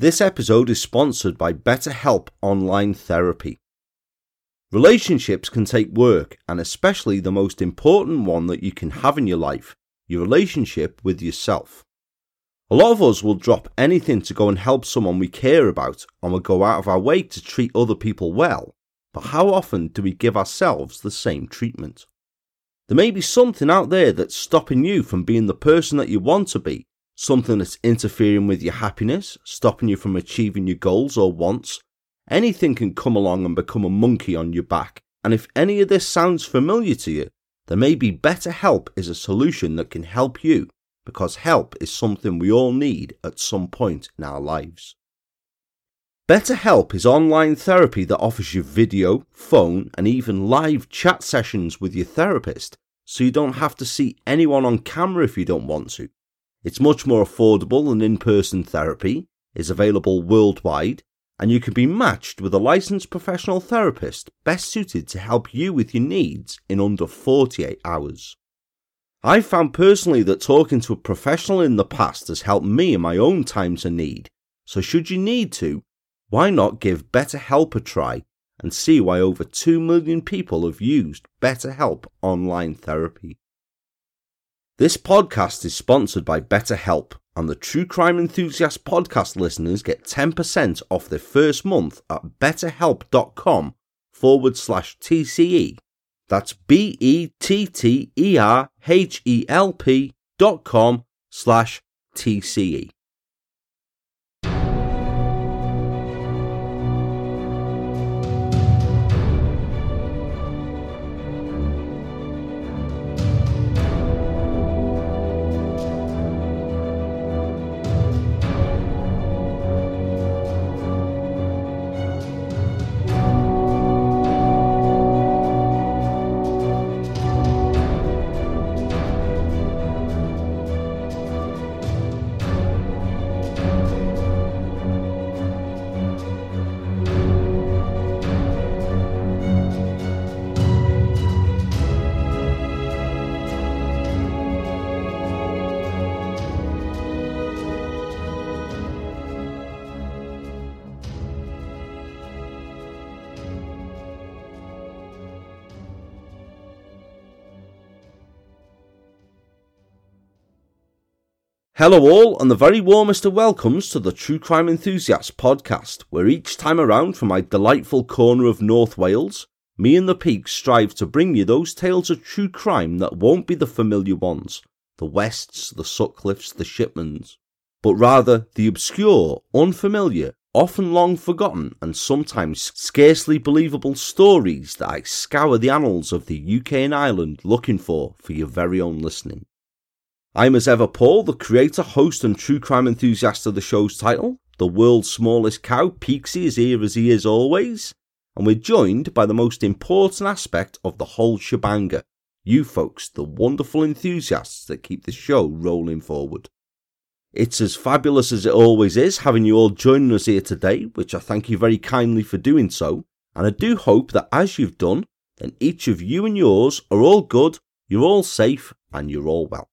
This episode is sponsored by BetterHelp Online Therapy. Relationships can take work, and especially the most important one that you can have in your life your relationship with yourself. A lot of us will drop anything to go and help someone we care about and will go out of our way to treat other people well, but how often do we give ourselves the same treatment? There may be something out there that's stopping you from being the person that you want to be, something that's interfering with your happiness, stopping you from achieving your goals or wants. Anything can come along and become a monkey on your back, and if any of this sounds familiar to you, then maybe BetterHelp is a solution that can help you because help is something we all need at some point in our lives. BetterHelp is online therapy that offers you video, phone, and even live chat sessions with your therapist, so you don't have to see anyone on camera if you don't want to. It's much more affordable than in person therapy, is available worldwide, and you can be matched with a licensed professional therapist best suited to help you with your needs in under 48 hours. I've found personally that talking to a professional in the past has helped me in my own times of need. So should you need to, why not give BetterHelp a try and see why over 2 million people have used BetterHelp online therapy? This podcast is sponsored by BetterHelp, and the True Crime Enthusiast podcast listeners get 10% off their first month at betterhelp.com forward slash TCE that's B E T T E R H E L P dot com slash TCE. Hello, all, and the very warmest of welcomes to the True Crime Enthusiasts podcast, where each time around from my delightful corner of North Wales, me and the Peaks strive to bring you those tales of true crime that won't be the familiar ones the Wests, the Sutcliffes, the Shipmans, but rather the obscure, unfamiliar, often long forgotten, and sometimes scarcely believable stories that I scour the annals of the UK and Ireland looking for for your very own listening. I'm as ever Paul, the creator, host, and true crime enthusiast of the show's title. The world's smallest cow, Peaksy, is here as he is always. And we're joined by the most important aspect of the whole shebanger you folks, the wonderful enthusiasts that keep the show rolling forward. It's as fabulous as it always is having you all joining us here today, which I thank you very kindly for doing so. And I do hope that as you've done, then each of you and yours are all good, you're all safe, and you're all well.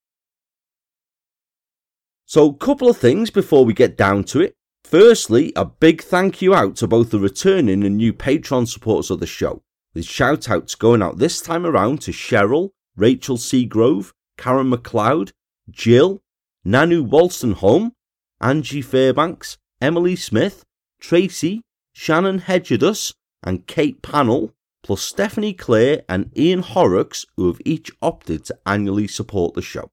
So, a couple of things before we get down to it. Firstly, a big thank you out to both the returning and new Patreon supporters of the show, with shout outs going out this time around to Cheryl, Rachel Seagrove, Karen McLeod, Jill, Nanu Wolstenholm, Angie Fairbanks, Emily Smith, Tracy, Shannon Hedgedus, and Kate Pannell, plus Stephanie Clare and Ian Horrocks, who have each opted to annually support the show.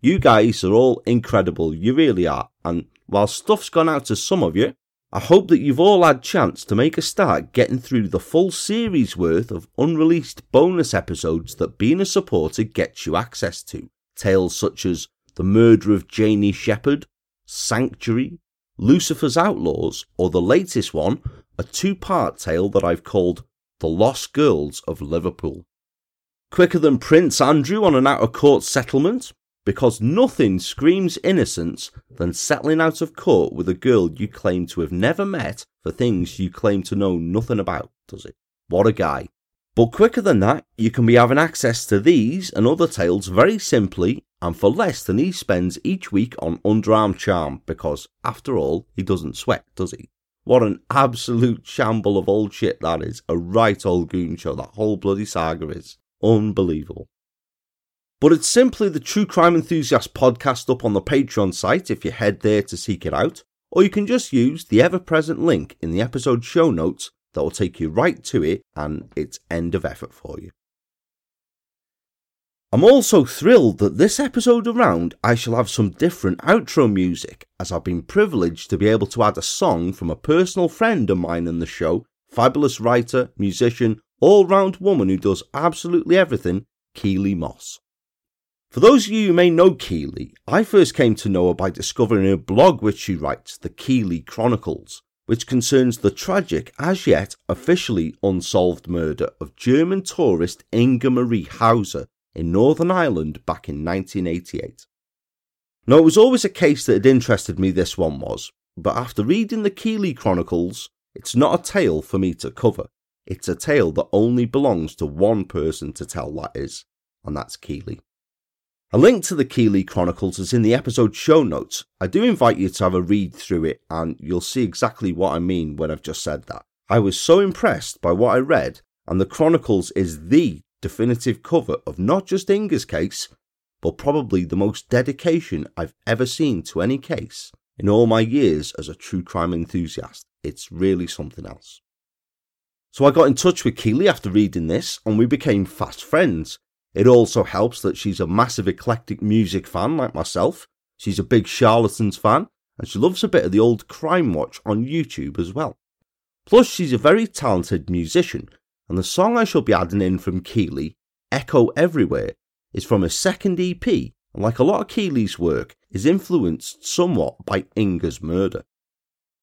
You guys are all incredible, you really are. And while stuff's gone out to some of you, I hope that you've all had chance to make a start getting through the full series worth of unreleased bonus episodes that being a supporter gets you access to. Tales such as The Murder of Janie Shepherd, Sanctuary, Lucifer's Outlaws, or the latest one, a two part tale that I've called The Lost Girls of Liverpool. Quicker than Prince Andrew on an out of court settlement, because nothing screams innocence than settling out of court with a girl you claim to have never met for things you claim to know nothing about, does it? What a guy. But quicker than that, you can be having access to these and other tales very simply and for less than he spends each week on underarm charm because, after all, he doesn't sweat, does he? What an absolute shamble of old shit that is. A right old goon show, that whole bloody saga is. Unbelievable. But it's simply the True Crime Enthusiast podcast up on the Patreon site if you head there to seek it out, or you can just use the ever present link in the episode show notes that will take you right to it and its end of effort for you. I'm also thrilled that this episode around I shall have some different outro music, as I've been privileged to be able to add a song from a personal friend of mine in the show, fabulous writer, musician, all round woman who does absolutely everything, Keeley Moss. For those of you who may know Keeley, I first came to know her by discovering her blog which she writes, The Keeley Chronicles, which concerns the tragic, as yet officially unsolved murder of German tourist Inga Marie Hauser in Northern Ireland back in 1988. Now, it was always a case that had interested me, this one was, but after reading the Keeley Chronicles, it's not a tale for me to cover. It's a tale that only belongs to one person to tell, that is, and that's Keeley. A link to the Keeley Chronicles is in the episode show notes. I do invite you to have a read through it, and you'll see exactly what I mean when I've just said that. I was so impressed by what I read, and the Chronicles is the definitive cover of not just Inga's case, but probably the most dedication I've ever seen to any case in all my years as a true crime enthusiast. It's really something else. So I got in touch with Keeley after reading this, and we became fast friends. It also helps that she's a massive eclectic music fan like myself. She's a big Charlatans fan, and she loves a bit of the old Crime Watch on YouTube as well. Plus, she's a very talented musician and the song I shall be adding in from Keeley, Echo Everywhere, is from a second EP, and like a lot of Keeley's work, is influenced somewhat by Inga's murder.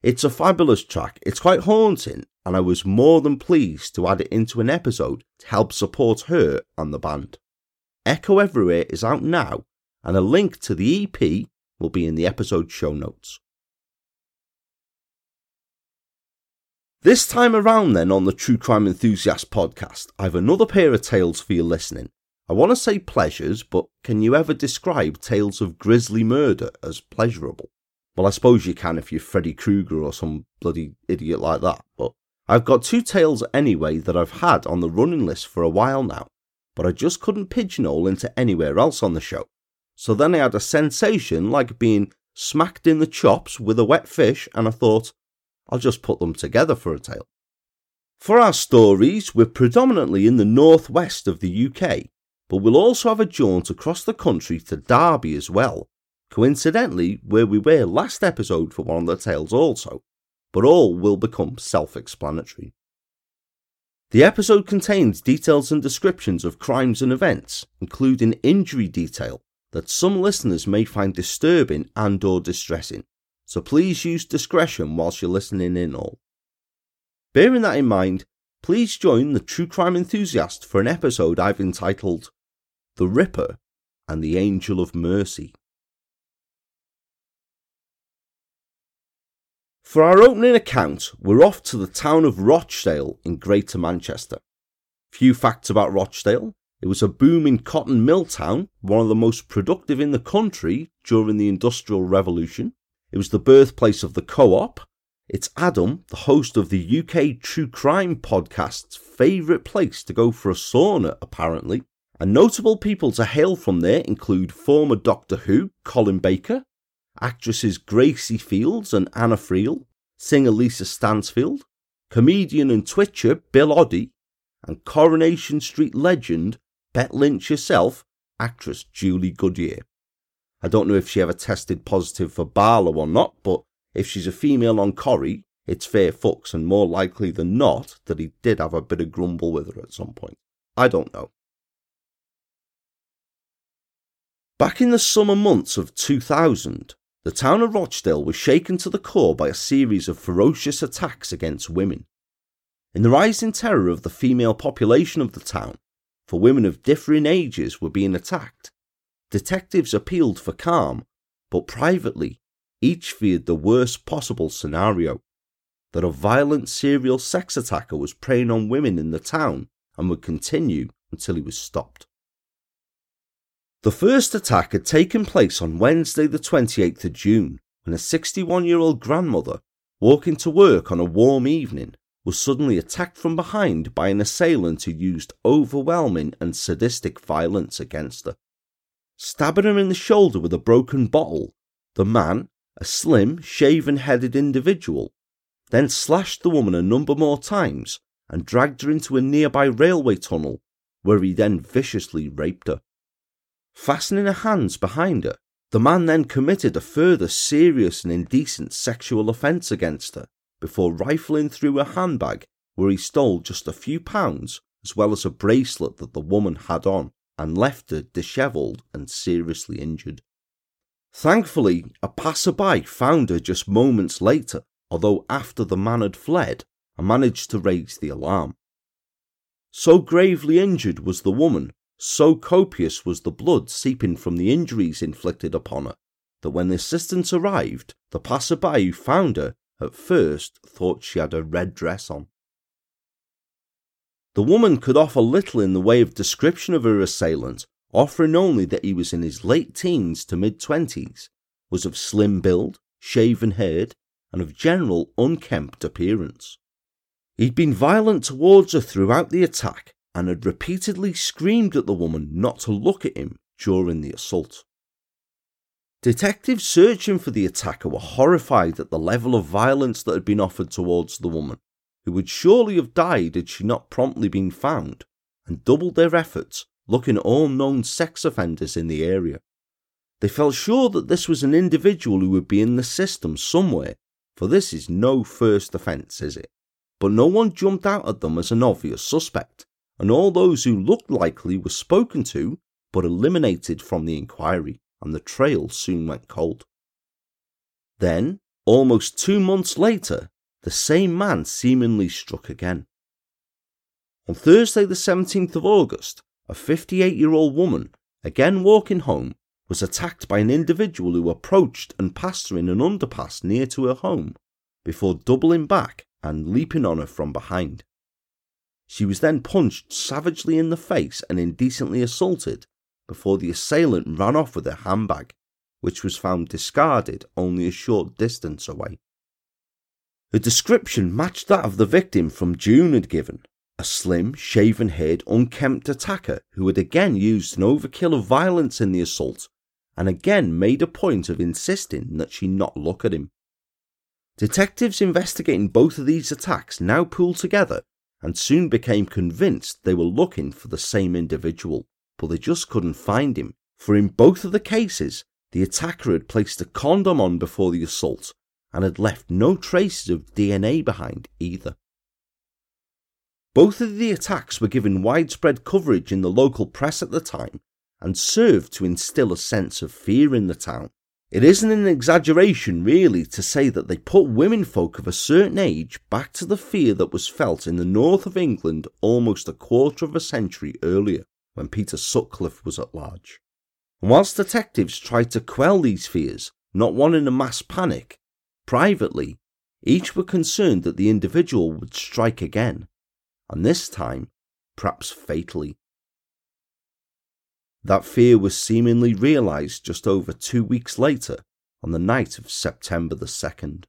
It's a fabulous track, it's quite haunting, and I was more than pleased to add it into an episode to help support her and the band. Echo Everywhere is out now, and a link to the EP will be in the episode show notes. This time around, then, on the True Crime Enthusiast podcast, I've another pair of tales for you listening. I want to say pleasures, but can you ever describe tales of grisly murder as pleasurable? Well, I suppose you can if you're Freddy Krueger or some bloody idiot like that, but I've got two tales anyway that I've had on the running list for a while now, but I just couldn't pigeonhole into anywhere else on the show. So then I had a sensation like being smacked in the chops with a wet fish, and I thought, I'll just put them together for a tale. For our stories, we're predominantly in the northwest of the UK, but we'll also have a jaunt across the country to Derby as well, coincidentally, where we were last episode for one of the tales also, but all will become self explanatory. The episode contains details and descriptions of crimes and events, including injury detail that some listeners may find disturbing and or distressing so please use discretion whilst you're listening in all. Bearing that in mind, please join the True Crime Enthusiast for an episode I've entitled The Ripper and the Angel of Mercy. For our opening account, we're off to the town of Rochdale in Greater Manchester. Few facts about Rochdale. It was a booming cotton mill town, one of the most productive in the country during the Industrial Revolution. It was the birthplace of the co op. It's Adam, the host of the UK True Crime podcast's favourite place to go for a sauna, apparently. And notable people to hail from there include former Doctor Who, Colin Baker, actresses Gracie Fields and Anna Friel, singer Lisa Stansfield, comedian and twitcher Bill Oddie, and Coronation Street legend Bet Lynch herself, actress Julie Goodyear. I don't know if she ever tested positive for Barlow or not, but if she's a female on Corrie, it's fair fucks and more likely than not that he did have a bit of grumble with her at some point. I don't know. Back in the summer months of 2000, the town of Rochdale was shaken to the core by a series of ferocious attacks against women. In the rising terror of the female population of the town, for women of differing ages were being attacked, Detectives appealed for calm, but privately, each feared the worst possible scenario that a violent serial sex attacker was preying on women in the town and would continue until he was stopped. The first attack had taken place on Wednesday, the 28th of June, when a 61 year old grandmother, walking to work on a warm evening, was suddenly attacked from behind by an assailant who used overwhelming and sadistic violence against her. Stabbing her in the shoulder with a broken bottle, the man, a slim, shaven headed individual, then slashed the woman a number more times and dragged her into a nearby railway tunnel, where he then viciously raped her. Fastening her hands behind her, the man then committed a further serious and indecent sexual offence against her before rifling through her handbag where he stole just a few pounds as well as a bracelet that the woman had on and left her dishevelled and seriously injured. Thankfully, a passerby found her just moments later, although after the man had fled and managed to raise the alarm. So gravely injured was the woman so copious was the blood seeping from the injuries inflicted upon her that when the assistants arrived, the passer-by who found her at first thought she had a red dress on. The woman could offer little in the way of description of her assailant, offering only that he was in his late teens to mid twenties, was of slim build, shaven haired, and of general unkempt appearance. He'd been violent towards her throughout the attack and had repeatedly screamed at the woman not to look at him during the assault. Detectives searching for the attacker were horrified at the level of violence that had been offered towards the woman, who would surely have died had she not promptly been found, and doubled their efforts looking at all known sex offenders in the area. They felt sure that this was an individual who would be in the system somewhere, for this is no first offence, is it? But no one jumped out at them as an obvious suspect, and all those who looked likely were spoken to but eliminated from the inquiry, and the trail soon went cold. Then, almost two months later, the same man seemingly struck again. On Thursday, the 17th of August, a 58 year old woman, again walking home, was attacked by an individual who approached and passed her in an underpass near to her home, before doubling back and leaping on her from behind. She was then punched savagely in the face and indecently assaulted before the assailant ran off with her handbag, which was found discarded only a short distance away. The description matched that of the victim from June had given a slim, shaven haired, unkempt attacker who had again used an overkill of violence in the assault and again made a point of insisting that she not look at him. Detectives investigating both of these attacks now pooled together and soon became convinced they were looking for the same individual, but they just couldn't find him, for in both of the cases, the attacker had placed a condom on before the assault and had left no traces of DNA behind either. Both of the attacks were given widespread coverage in the local press at the time and served to instill a sense of fear in the town. It isn't an exaggeration, really, to say that they put women folk of a certain age back to the fear that was felt in the north of England almost a quarter of a century earlier, when Peter Sutcliffe was at large. And whilst detectives tried to quell these fears, not one in a mass panic, privately, each were concerned that the individual would strike again, and this time, perhaps fatally. That fear was seemingly realised just over two weeks later, on the night of September the 2nd.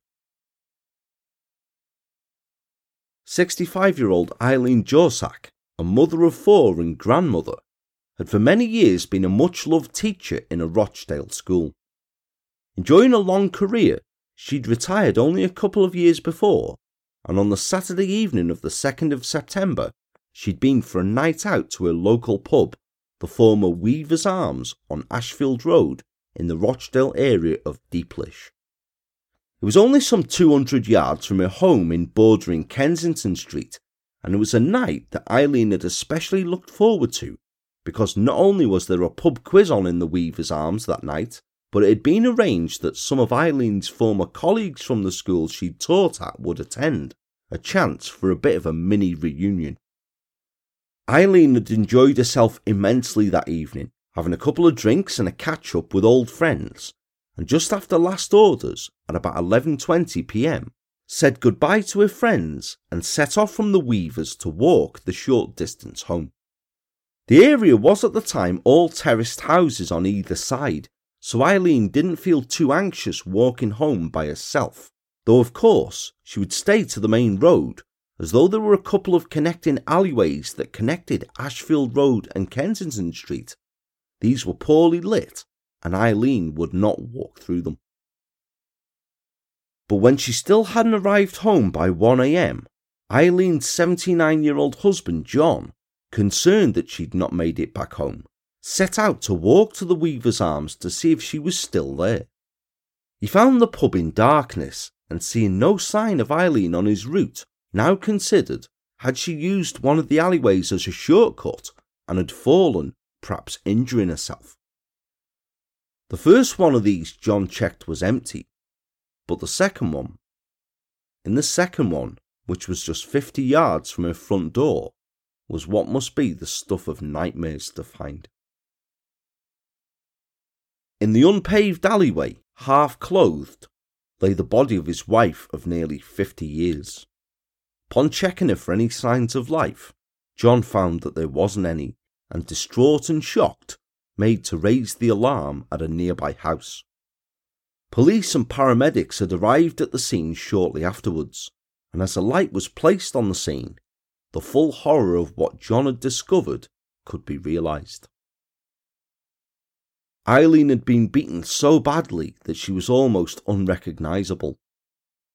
65 year old Eileen Jorsak, a mother of four and grandmother, had for many years been a much loved teacher in a Rochdale school. Enjoying a long career, she'd retired only a couple of years before, and on the Saturday evening of the 2nd of September, she'd been for a night out to her local pub the former Weaver's Arms on Ashfield Road in the Rochdale area of Deeplish. It was only some 200 yards from her home in bordering Kensington Street, and it was a night that Eileen had especially looked forward to because not only was there a pub quiz on in the Weaver's Arms that night, but it had been arranged that some of Eileen's former colleagues from the school she'd taught at would attend, a chance for a bit of a mini reunion. Eileen had enjoyed herself immensely that evening, having a couple of drinks and a catch up with old friends, and just after last orders at about 11:20 p.m. said goodbye to her friends and set off from the Weavers to walk the short distance home. The area was at the time all terraced houses on either side, so Eileen didn't feel too anxious walking home by herself, though of course she would stay to the main road, as though there were a couple of connecting alleyways that connected Ashfield Road and Kensington Street. These were poorly lit, and Eileen would not walk through them. But when she still hadn't arrived home by 1am, Eileen's 79 year old husband, John, concerned that she'd not made it back home, set out to walk to the Weaver's Arms to see if she was still there. He found the pub in darkness and seeing no sign of Eileen on his route, now considered had she used one of the alleyways as a shortcut and had fallen, perhaps injuring herself. The first one of these John checked was empty, but the second one, in the second one, which was just 50 yards from her front door, was what must be the stuff of nightmares to find. In the unpaved alleyway, half clothed, lay the body of his wife of nearly 50 years. Upon checking her for any signs of life, John found that there wasn't any, and distraught and shocked, made to raise the alarm at a nearby house. Police and paramedics had arrived at the scene shortly afterwards, and as a light was placed on the scene, the full horror of what John had discovered could be realised. Eileen had been beaten so badly that she was almost unrecognisable.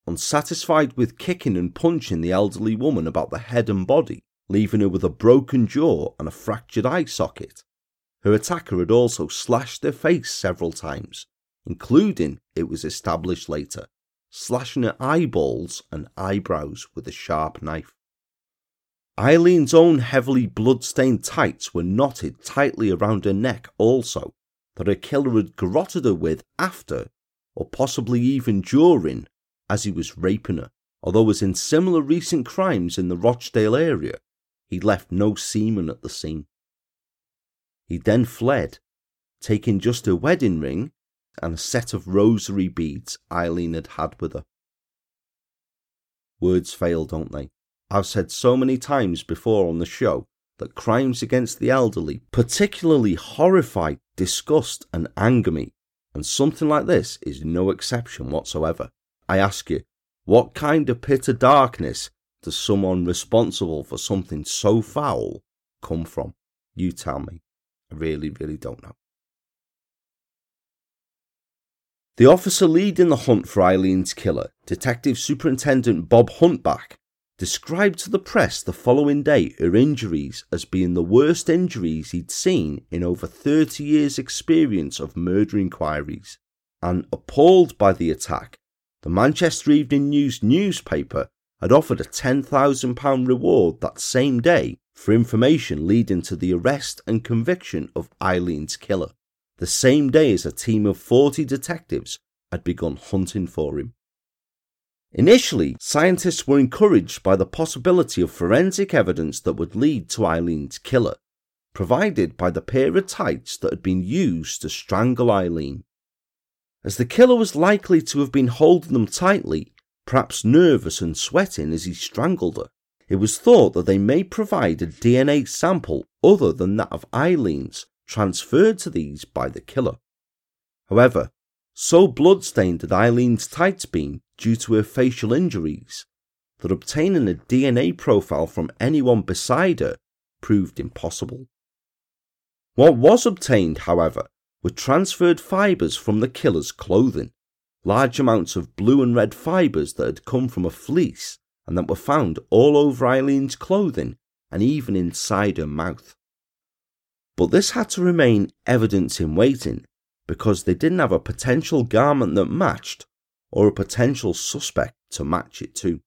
Unsatisfied with kicking and punching the elderly woman about the head and body, leaving her with a broken jaw and a fractured eye socket, her attacker had also slashed her face several times, including, it was established later, slashing her eyeballs and eyebrows with a sharp knife. Eileen's own heavily blood-stained tights were knotted tightly around her neck also, that her killer had garroted her with after, or possibly even during, as he was raping her, although as in similar recent crimes in the Rochdale area, he left no semen at the scene. He then fled, taking just her wedding ring and a set of rosary beads Eileen had had with her. Words fail, don't they? I've said so many times before on the show that crimes against the elderly particularly horrify, disgust, and anger me, and something like this is no exception whatsoever. I ask you, what kind of pit of darkness does someone responsible for something so foul come from? You tell me. I really, really don't know. The officer leading the hunt for Eileen's killer, Detective Superintendent Bob Huntback, described to the press the following day her injuries as being the worst injuries he'd seen in over 30 years' experience of murder inquiries. And appalled by the attack, the Manchester Evening News newspaper had offered a £10,000 reward that same day for information leading to the arrest and conviction of Eileen's killer, the same day as a team of 40 detectives had begun hunting for him. Initially, scientists were encouraged by the possibility of forensic evidence that would lead to Eileen's killer, provided by the pair of tights that had been used to strangle Eileen. As the killer was likely to have been holding them tightly, perhaps nervous and sweating as he strangled her, it was thought that they may provide a DNA sample other than that of Eileen's transferred to these by the killer. However, so bloodstained had Eileen's tights been due to her facial injuries that obtaining a DNA profile from anyone beside her proved impossible. What was obtained, however, were transferred fibres from the killer's clothing, large amounts of blue and red fibres that had come from a fleece and that were found all over Eileen's clothing and even inside her mouth. But this had to remain evidence in waiting because they didn't have a potential garment that matched or a potential suspect to match it to.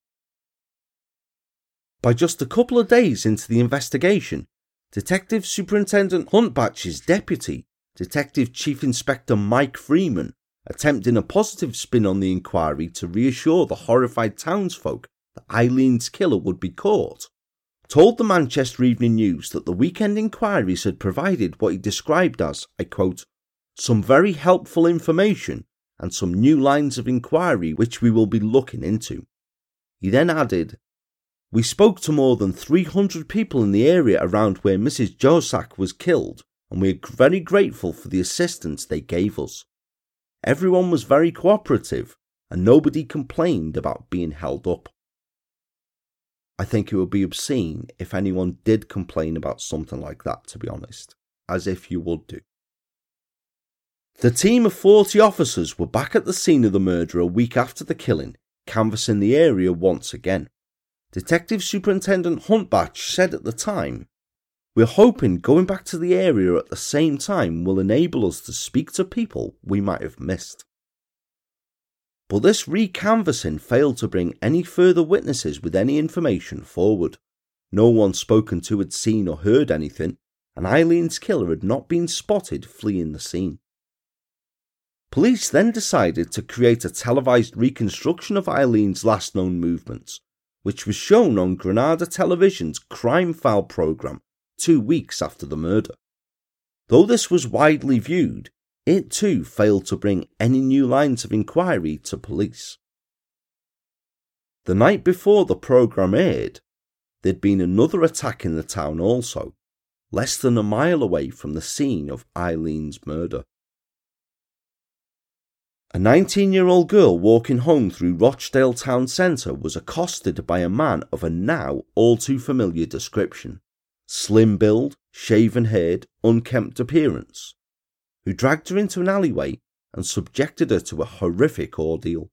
By just a couple of days into the investigation, Detective Superintendent Huntback's deputy, Detective Chief Inspector Mike Freeman, attempting a positive spin on the inquiry to reassure the horrified townsfolk that Eileen's killer would be caught, told the Manchester Evening News that the weekend inquiries had provided what he described as, I quote, some very helpful information and some new lines of inquiry which we will be looking into. He then added, We spoke to more than 300 people in the area around where Mrs. Josak was killed, and we are very grateful for the assistance they gave us. Everyone was very cooperative, and nobody complained about being held up. I think it would be obscene if anyone did complain about something like that, to be honest, as if you would do. The team of 40 officers were back at the scene of the murder a week after the killing, canvassing the area once again. Detective Superintendent Huntbatch said at the time, We're hoping going back to the area at the same time will enable us to speak to people we might have missed. But this recanvassing failed to bring any further witnesses with any information forward. No one spoken to had seen or heard anything, and Eileen's killer had not been spotted fleeing the scene. Police then decided to create a televised reconstruction of Eileen's last known movements which was shown on Granada Television's Crime File programme two weeks after the murder. Though this was widely viewed, it too failed to bring any new lines of inquiry to police. The night before the programme aired, there'd been another attack in the town also, less than a mile away from the scene of Eileen's murder. A 19 year old girl walking home through Rochdale town centre was accosted by a man of a now all too familiar description slim build, shaven haired, unkempt appearance, who dragged her into an alleyway and subjected her to a horrific ordeal.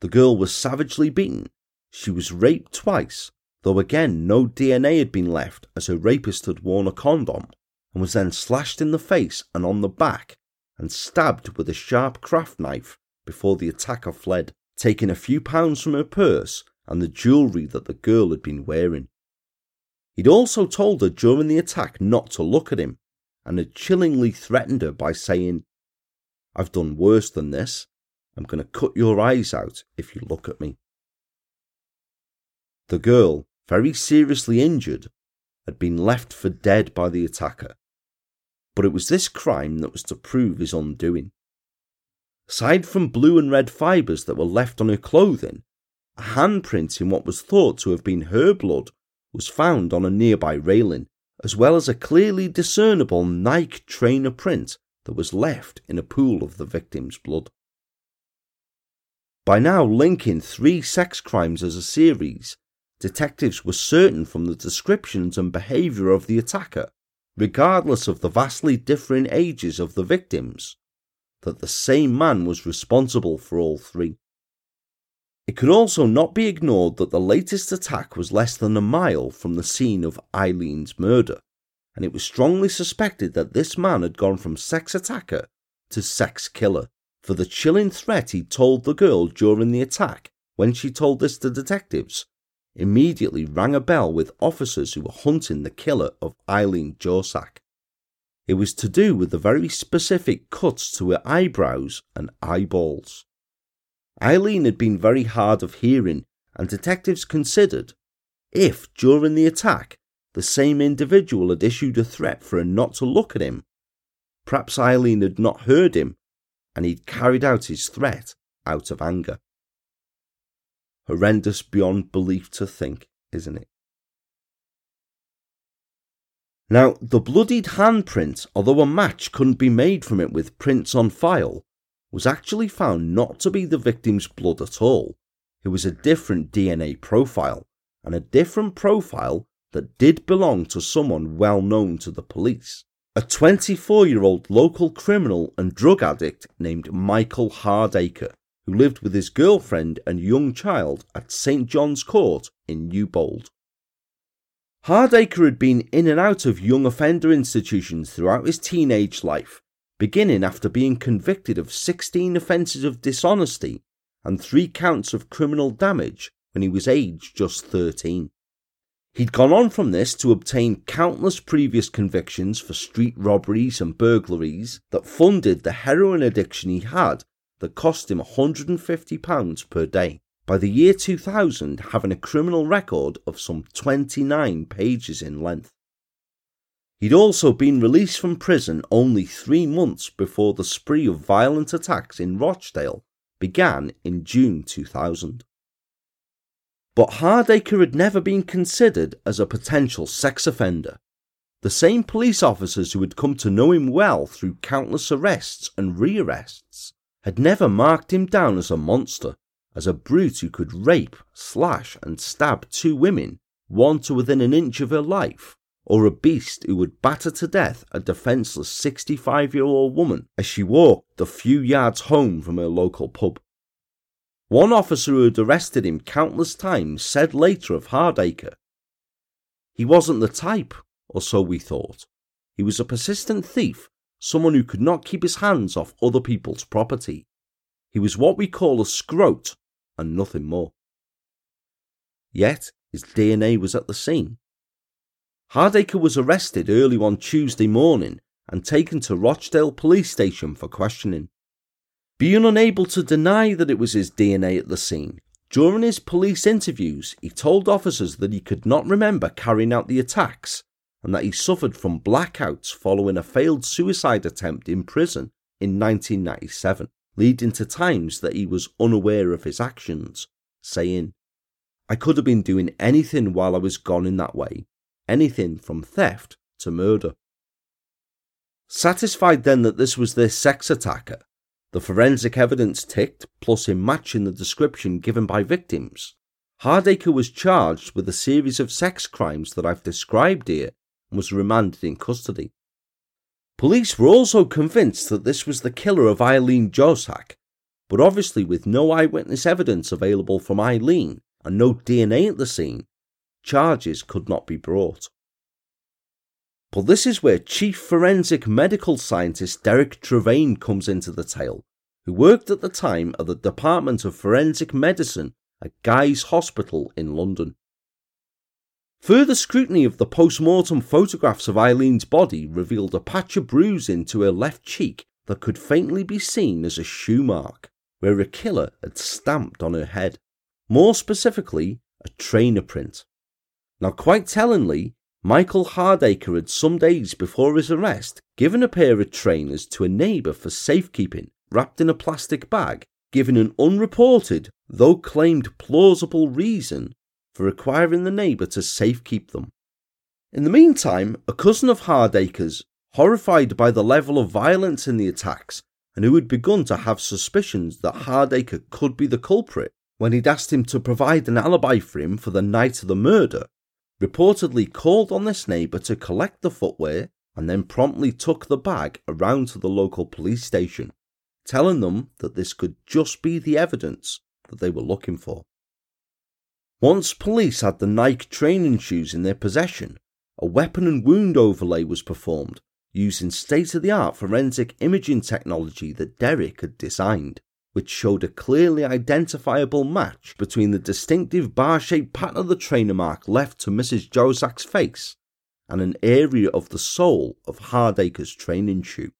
The girl was savagely beaten, she was raped twice, though again no DNA had been left as her rapist had worn a condom, and was then slashed in the face and on the back and stabbed with a sharp craft knife before the attacker fled, taking a few pounds from her purse and the jewellery that the girl had been wearing. He'd also told her during the attack not to look at him and had chillingly threatened her by saying, I've done worse than this. I'm going to cut your eyes out if you look at me. The girl, very seriously injured, had been left for dead by the attacker, but it was this crime that was to prove his undoing. Aside from blue and red fibres that were left on her clothing, a handprint in what was thought to have been her blood was found on a nearby railing, as well as a clearly discernible Nike trainer print that was left in a pool of the victim's blood. By now linking three sex crimes as a series, detectives were certain from the descriptions and behaviour of the attacker regardless of the vastly differing ages of the victims, that the same man was responsible for all three. It could also not be ignored that the latest attack was less than a mile from the scene of Eileen's murder, and it was strongly suspected that this man had gone from sex attacker to sex killer for the chilling threat he told the girl during the attack when she told this to detectives immediately rang a bell with officers who were hunting the killer of Eileen Josak. It was to do with the very specific cuts to her eyebrows and eyeballs. Eileen had been very hard of hearing, and detectives considered if, during the attack, the same individual had issued a threat for her not to look at him, perhaps Eileen had not heard him and he'd carried out his threat out of anger. Horrendous beyond belief to think, isn't it? Now, the bloodied handprint, although a match couldn't be made from it with prints on file, was actually found not to be the victim's blood at all. It was a different DNA profile, and a different profile that did belong to someone well known to the police. A 24 year old local criminal and drug addict named Michael Hardacre who lived with his girlfriend and young child at St John's Court in Newbold. Hardacre had been in and out of young offender institutions throughout his teenage life, beginning after being convicted of 16 offences of dishonesty and three counts of criminal damage when he was aged just 13. He'd gone on from this to obtain countless previous convictions for street robberies and burglaries that funded the heroin addiction he had that cost him £150 per day. By the year 2000, having a criminal record of some 29 pages in length. He'd also been released from prison only three months before the spree of violent attacks in Rochdale began in June 2000. But Hardacre had never been considered as a potential sex offender. The same police officers who had come to know him well through countless arrests and rearrests had never marked him down as a monster, as a brute who could rape, slash, and stab two women, one to within an inch of her life, or a beast who would batter to death a defenceless 65 year old woman as she walked the few yards home from her local pub. One officer who had arrested him countless times said later of Hardacre, He wasn't the type, or so we thought. He was a persistent thief, someone who could not keep his hands off other people's property. He was what we call a scrote, and nothing more. Yet his DNA was at the scene. Hardacre was arrested early on Tuesday morning and taken to Rochdale police station for questioning. Being unable to deny that it was his DNA at the scene, during his police interviews, he told officers that he could not remember carrying out the attacks and that he suffered from blackouts following a failed suicide attempt in prison in 1997, leading to times that he was unaware of his actions, saying, I could have been doing anything while I was gone in that way, anything from theft to murder. Satisfied then that this was their sex attacker, the forensic evidence ticked, plus him matching the description given by victims, Hardacre was charged with a series of sex crimes that I've described here and was remanded in custody. Police were also convinced that this was the killer of Eileen Jossack, but obviously with no eyewitness evidence available from Eileen and no DNA at the scene, charges could not be brought. But this is where Chief Forensic Medical Scientist Derek Tremain comes into the tale, who worked at the time at the Department of Forensic Medicine at Guy's Hospital in London. Further scrutiny of the post mortem photographs of Eileen's body revealed a patch of bruising to her left cheek that could faintly be seen as a shoe mark, where a killer had stamped on her head. More specifically, a trainer print. Now, quite tellingly, Michael Hardacre had some days before his arrest given a pair of trainers to a neighbour for safekeeping, wrapped in a plastic bag, giving an unreported, though claimed plausible reason for requiring the neighbour to safekeep them. In the meantime, a cousin of Hardacre's, horrified by the level of violence in the attacks, and who had begun to have suspicions that Hardacre could be the culprit when he'd asked him to provide an alibi for him for the night of the murder, reportedly called on this neighbour to collect the footwear and then promptly took the bag around to the local police station, telling them that this could just be the evidence that they were looking for. Once police had the Nike training shoes in their possession, a weapon and wound overlay was performed using state of the art forensic imaging technology that Derek had designed, which showed a clearly identifiable match between the distinctive bar shaped pattern of the trainer mark left to Mrs. Jossack's face and an area of the sole of Hardacre's training shoe.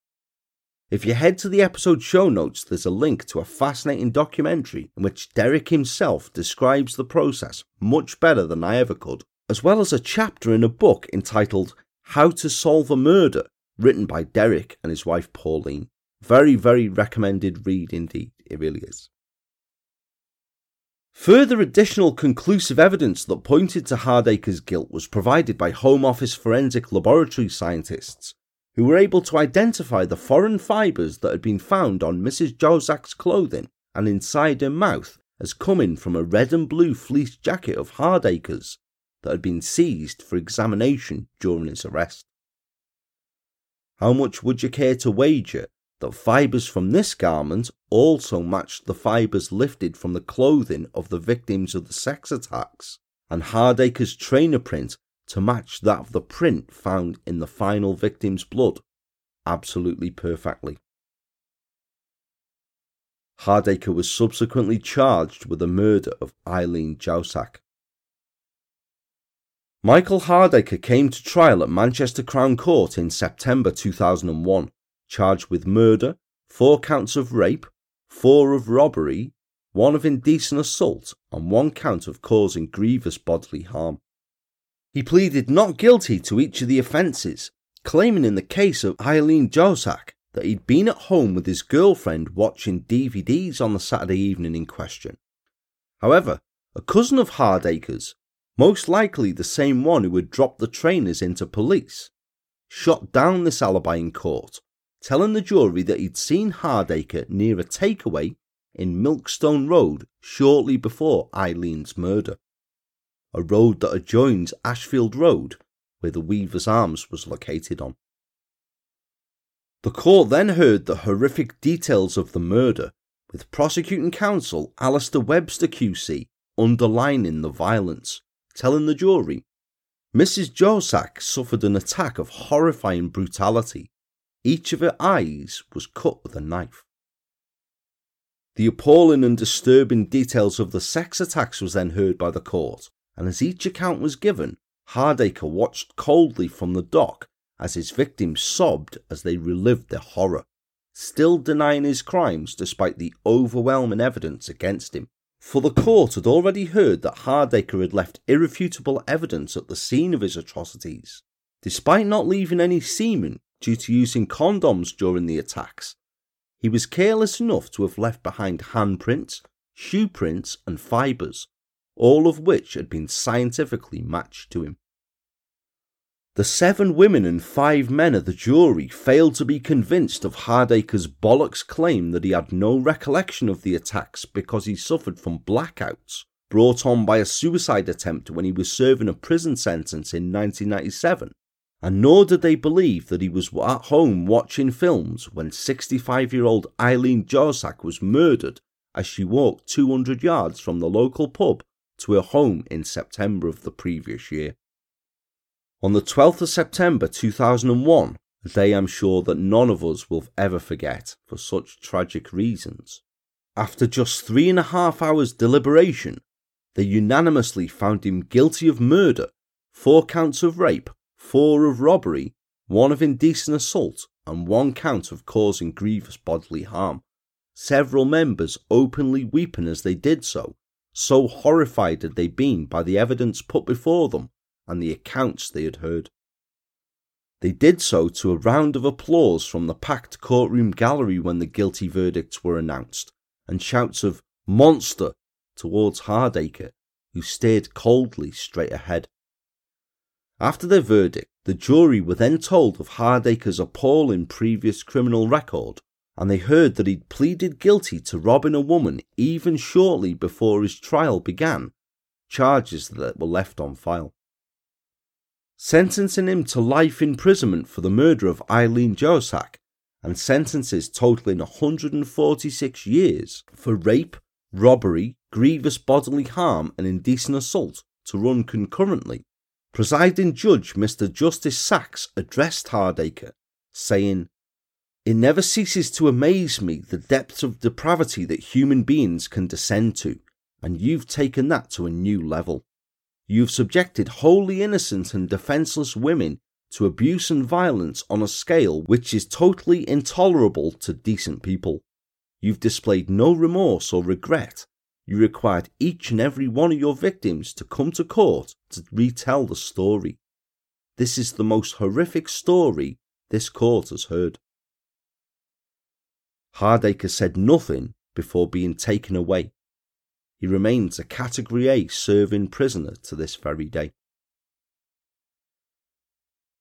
If you head to the episode show notes, there's a link to a fascinating documentary in which Derek himself describes the process much better than I ever could, as well as a chapter in a book entitled How to Solve a Murder, written by Derek and his wife Pauline. Very, very recommended read indeed, it really is. Further additional conclusive evidence that pointed to Hardacre's guilt was provided by Home Office forensic laboratory scientists who were able to identify the foreign fibres that had been found on Mrs. Jossack's clothing and inside her mouth as coming from a red and blue fleece jacket of Hardacre's that had been seized for examination during his arrest. How much would you care to wager that fibres from this garment also matched the fibres lifted from the clothing of the victims of the sex attacks, and Hardacre's trainer print to match that of the print found in the final victim's blood absolutely perfectly. Hardacre was subsequently charged with the murder of Eileen Jossack. Michael Hardacre came to trial at Manchester Crown Court in September 2001, charged with murder, four counts of rape, four of robbery, one of indecent assault, and one count of causing grievous bodily harm. He pleaded not guilty to each of the offences, claiming in the case of Eileen Jossack that he'd been at home with his girlfriend watching DVDs on the Saturday evening in question. However, a cousin of Hardacre's, most likely the same one who had dropped the trainers into police, shot down this alibi in court, telling the jury that he'd seen Hardacre near a takeaway in Milkstone Road shortly before Eileen's murder, a road that adjoins Ashfield Road, where the Weaver's Arms was located on. The court then heard the horrific details of the murder, with prosecuting counsel Alistair Webster QC underlining the violence, telling the jury Mrs. Josak suffered an attack of horrifying brutality. Each of her eyes was cut with a knife. The appalling and disturbing details of the sex attacks was then heard by the court, and as each account was given, Hardacre watched coldly from the dock as his victims sobbed as they relived their horror, still denying his crimes despite the overwhelming evidence against him. For the court had already heard that Hardacre had left irrefutable evidence at the scene of his atrocities. Despite not leaving any semen due to using condoms during the attacks, he was careless enough to have left behind handprints, shoe prints, and fibres, all of which had been scientifically matched to him. The seven women and five men of the jury failed to be convinced of Hardacre's bollocks claim that he had no recollection of the attacks because he suffered from blackouts brought on by a suicide attempt when he was serving a prison sentence in 1997, and nor did they believe that he was at home watching films when 65 year old Eileen Josak was murdered as she walked 200 yards from the local pub to her home in September of the previous year. On the 12th of September 2001, a day I'm sure that none of us will ever forget for such tragic reasons. After just three and a half hours deliberation, they unanimously found him guilty of murder, four counts of rape, four of robbery, one of indecent assault, and one count of causing grievous bodily harm. Several members openly weeping as they did so, so horrified had they been by the evidence put before them and the accounts they had heard. They did so to a round of applause from the packed courtroom gallery when the guilty verdicts were announced, and shouts of Monster towards Hardacre, who stared coldly straight ahead. After their verdict, the jury were then told of Hardacre's appalling previous criminal record, and they heard that he'd pleaded guilty to robbing a woman even shortly before his trial began, charges that were left on file sentencing him to life imprisonment for the murder of Eileen Josak, and sentences totaling 146 years for rape, robbery, grievous bodily harm, and indecent assault to run concurrently. Presiding Judge Mr. Justice Sachs addressed Hardacre, saying, It never ceases to amaze me the depths of depravity that human beings can descend to, and you've taken that to a new level. You've subjected wholly innocent and defenseless women to abuse and violence on a scale which is totally intolerable to decent people. You've displayed no remorse or regret. You required each and every one of your victims to come to court to retell the story. This is the most horrific story this court has heard. Hardacre said nothing before being taken away he remains a Category A serving prisoner to this very day.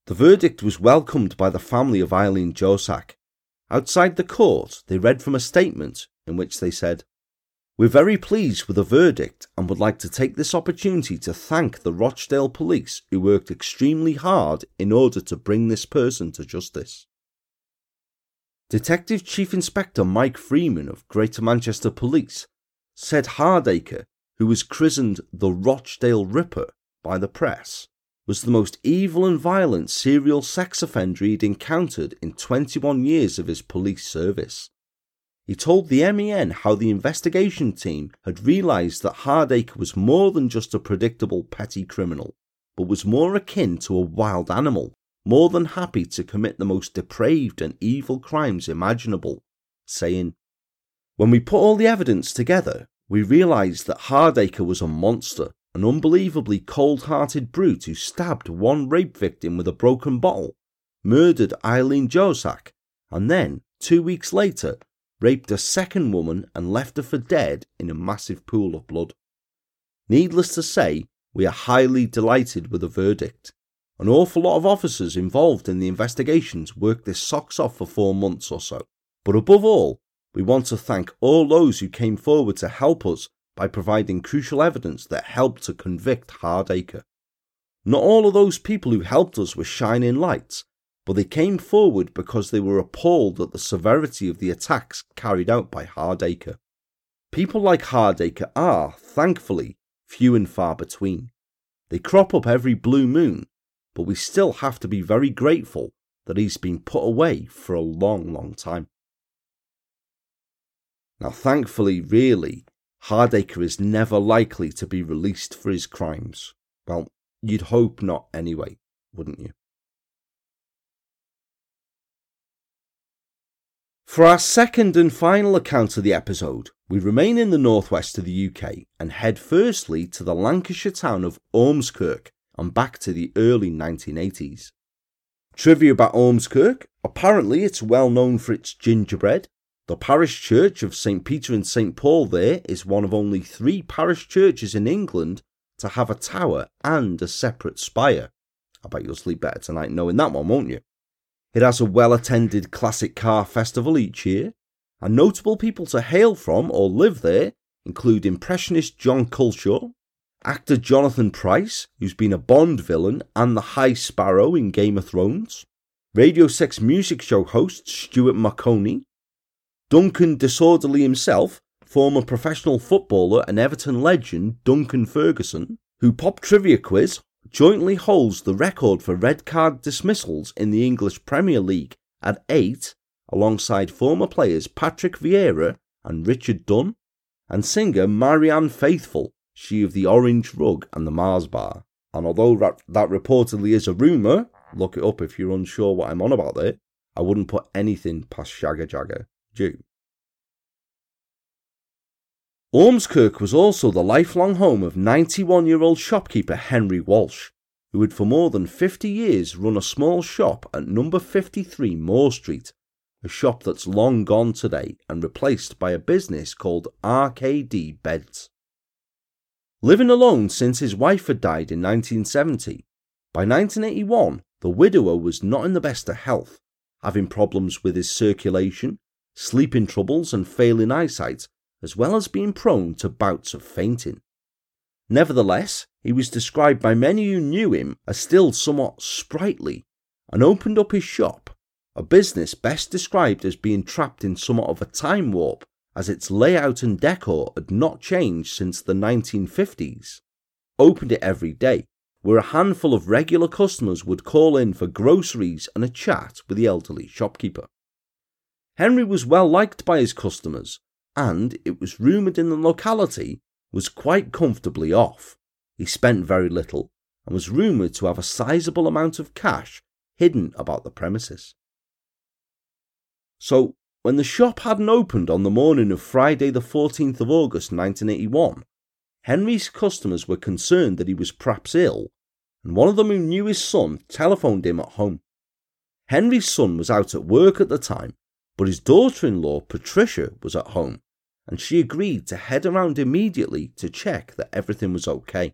The verdict was welcomed by the family of Eileen Josak. Outside the court, they read from a statement in which they said, We're very pleased with the verdict and would like to take this opportunity to thank the Rochdale police who worked extremely hard in order to bring this person to justice. Detective Chief Inspector Mike Freeman of Greater Manchester Police said Hardacre, who was christened the Rochdale Ripper by the press, was the most evil and violent serial sex offender he'd encountered in 21 years of his police service. He told the MEN how the investigation team had realised that Hardacre was more than just a predictable petty criminal, but was more akin to a wild animal, more than happy to commit the most depraved and evil crimes imaginable, saying, when we put all the evidence together, we realised that Hardacre was a monster, an unbelievably cold hearted brute who stabbed one rape victim with a broken bottle, murdered Eileen Josak, and then, two weeks later, raped a second woman and left her for dead in a massive pool of blood. Needless to say, we are highly delighted with the verdict. An awful lot of officers involved in the investigations worked their socks off for four months or so. But above all, we want to thank all those who came forward to help us by providing crucial evidence that helped to convict Hardacre. Not all of those people who helped us were shining lights, but they came forward because they were appalled at the severity of the attacks carried out by Hardacre. People like Hardacre are, thankfully, few and far between. They crop up every blue moon, but we still have to be very grateful that he's been put away for a long, long time. Now, thankfully, really, Hardacre is never likely to be released for his crimes. Well, you'd hope not anyway, wouldn't you? For our second and final account of the episode, we remain in the northwest of the UK and head firstly to the Lancashire town of Ormskirk and back to the early 1980s. Trivia about Ormskirk apparently it's well known for its gingerbread. The parish church of St. Peter and St. Paul there is one of only three parish churches in England to have a tower and a separate spire. I bet you'll sleep better tonight knowing that one, won't you? It has a well attended classic car festival each year, and notable people to hail from or live there include impressionist John Culshaw, actor Jonathan Pryce, who's been a Bond villain and the High Sparrow in Game of Thrones, Radio 6 music show host Stuart Maconie, Duncan Disorderly himself, former professional footballer and Everton legend Duncan Ferguson, who Pop Trivia Quiz jointly holds the record for red card dismissals in the English Premier League at eight, alongside former players Patrick Vieira and Richard Dunne, and singer Marianne Faithfull, she of the Orange Rug and the Mars Bar. And although that, that reportedly is a rumour, look it up if you're unsure what I'm on about there, I wouldn't put anything past Shagger Jagger. Jew. Ormskirk was also the lifelong home of 91 year old shopkeeper Henry Walsh, who had for more than 50 years run a small shop at number 53 Moor Street, a shop that's long gone today and replaced by a business called RKD Beds. Living alone since his wife had died in 1970, by 1981 the widower was not in the best of health, having problems with his circulation, sleeping troubles, and failing eyesight as well as being prone to bouts of fainting. Nevertheless, he was described by many who knew him as still somewhat sprightly and opened up his shop, a business best described as being trapped in somewhat of a time warp as its layout and decor had not changed since the 1950s. Opened it every day, where a handful of regular customers would call in for groceries and a chat with the elderly shopkeeper. Henry was well liked by his customers and it was rumoured in the locality was quite comfortably off. He spent very little and was rumoured to have a sizable amount of cash hidden about the premises. So, when the shop hadn't opened on the morning of Friday, the 14th of August 1981, Henry's customers were concerned that he was perhaps ill, and one of them who knew his son telephoned him at home. Henry's son was out at work at the time, but his daughter in law, Patricia, was at home and she agreed to head around immediately to check that everything was okay.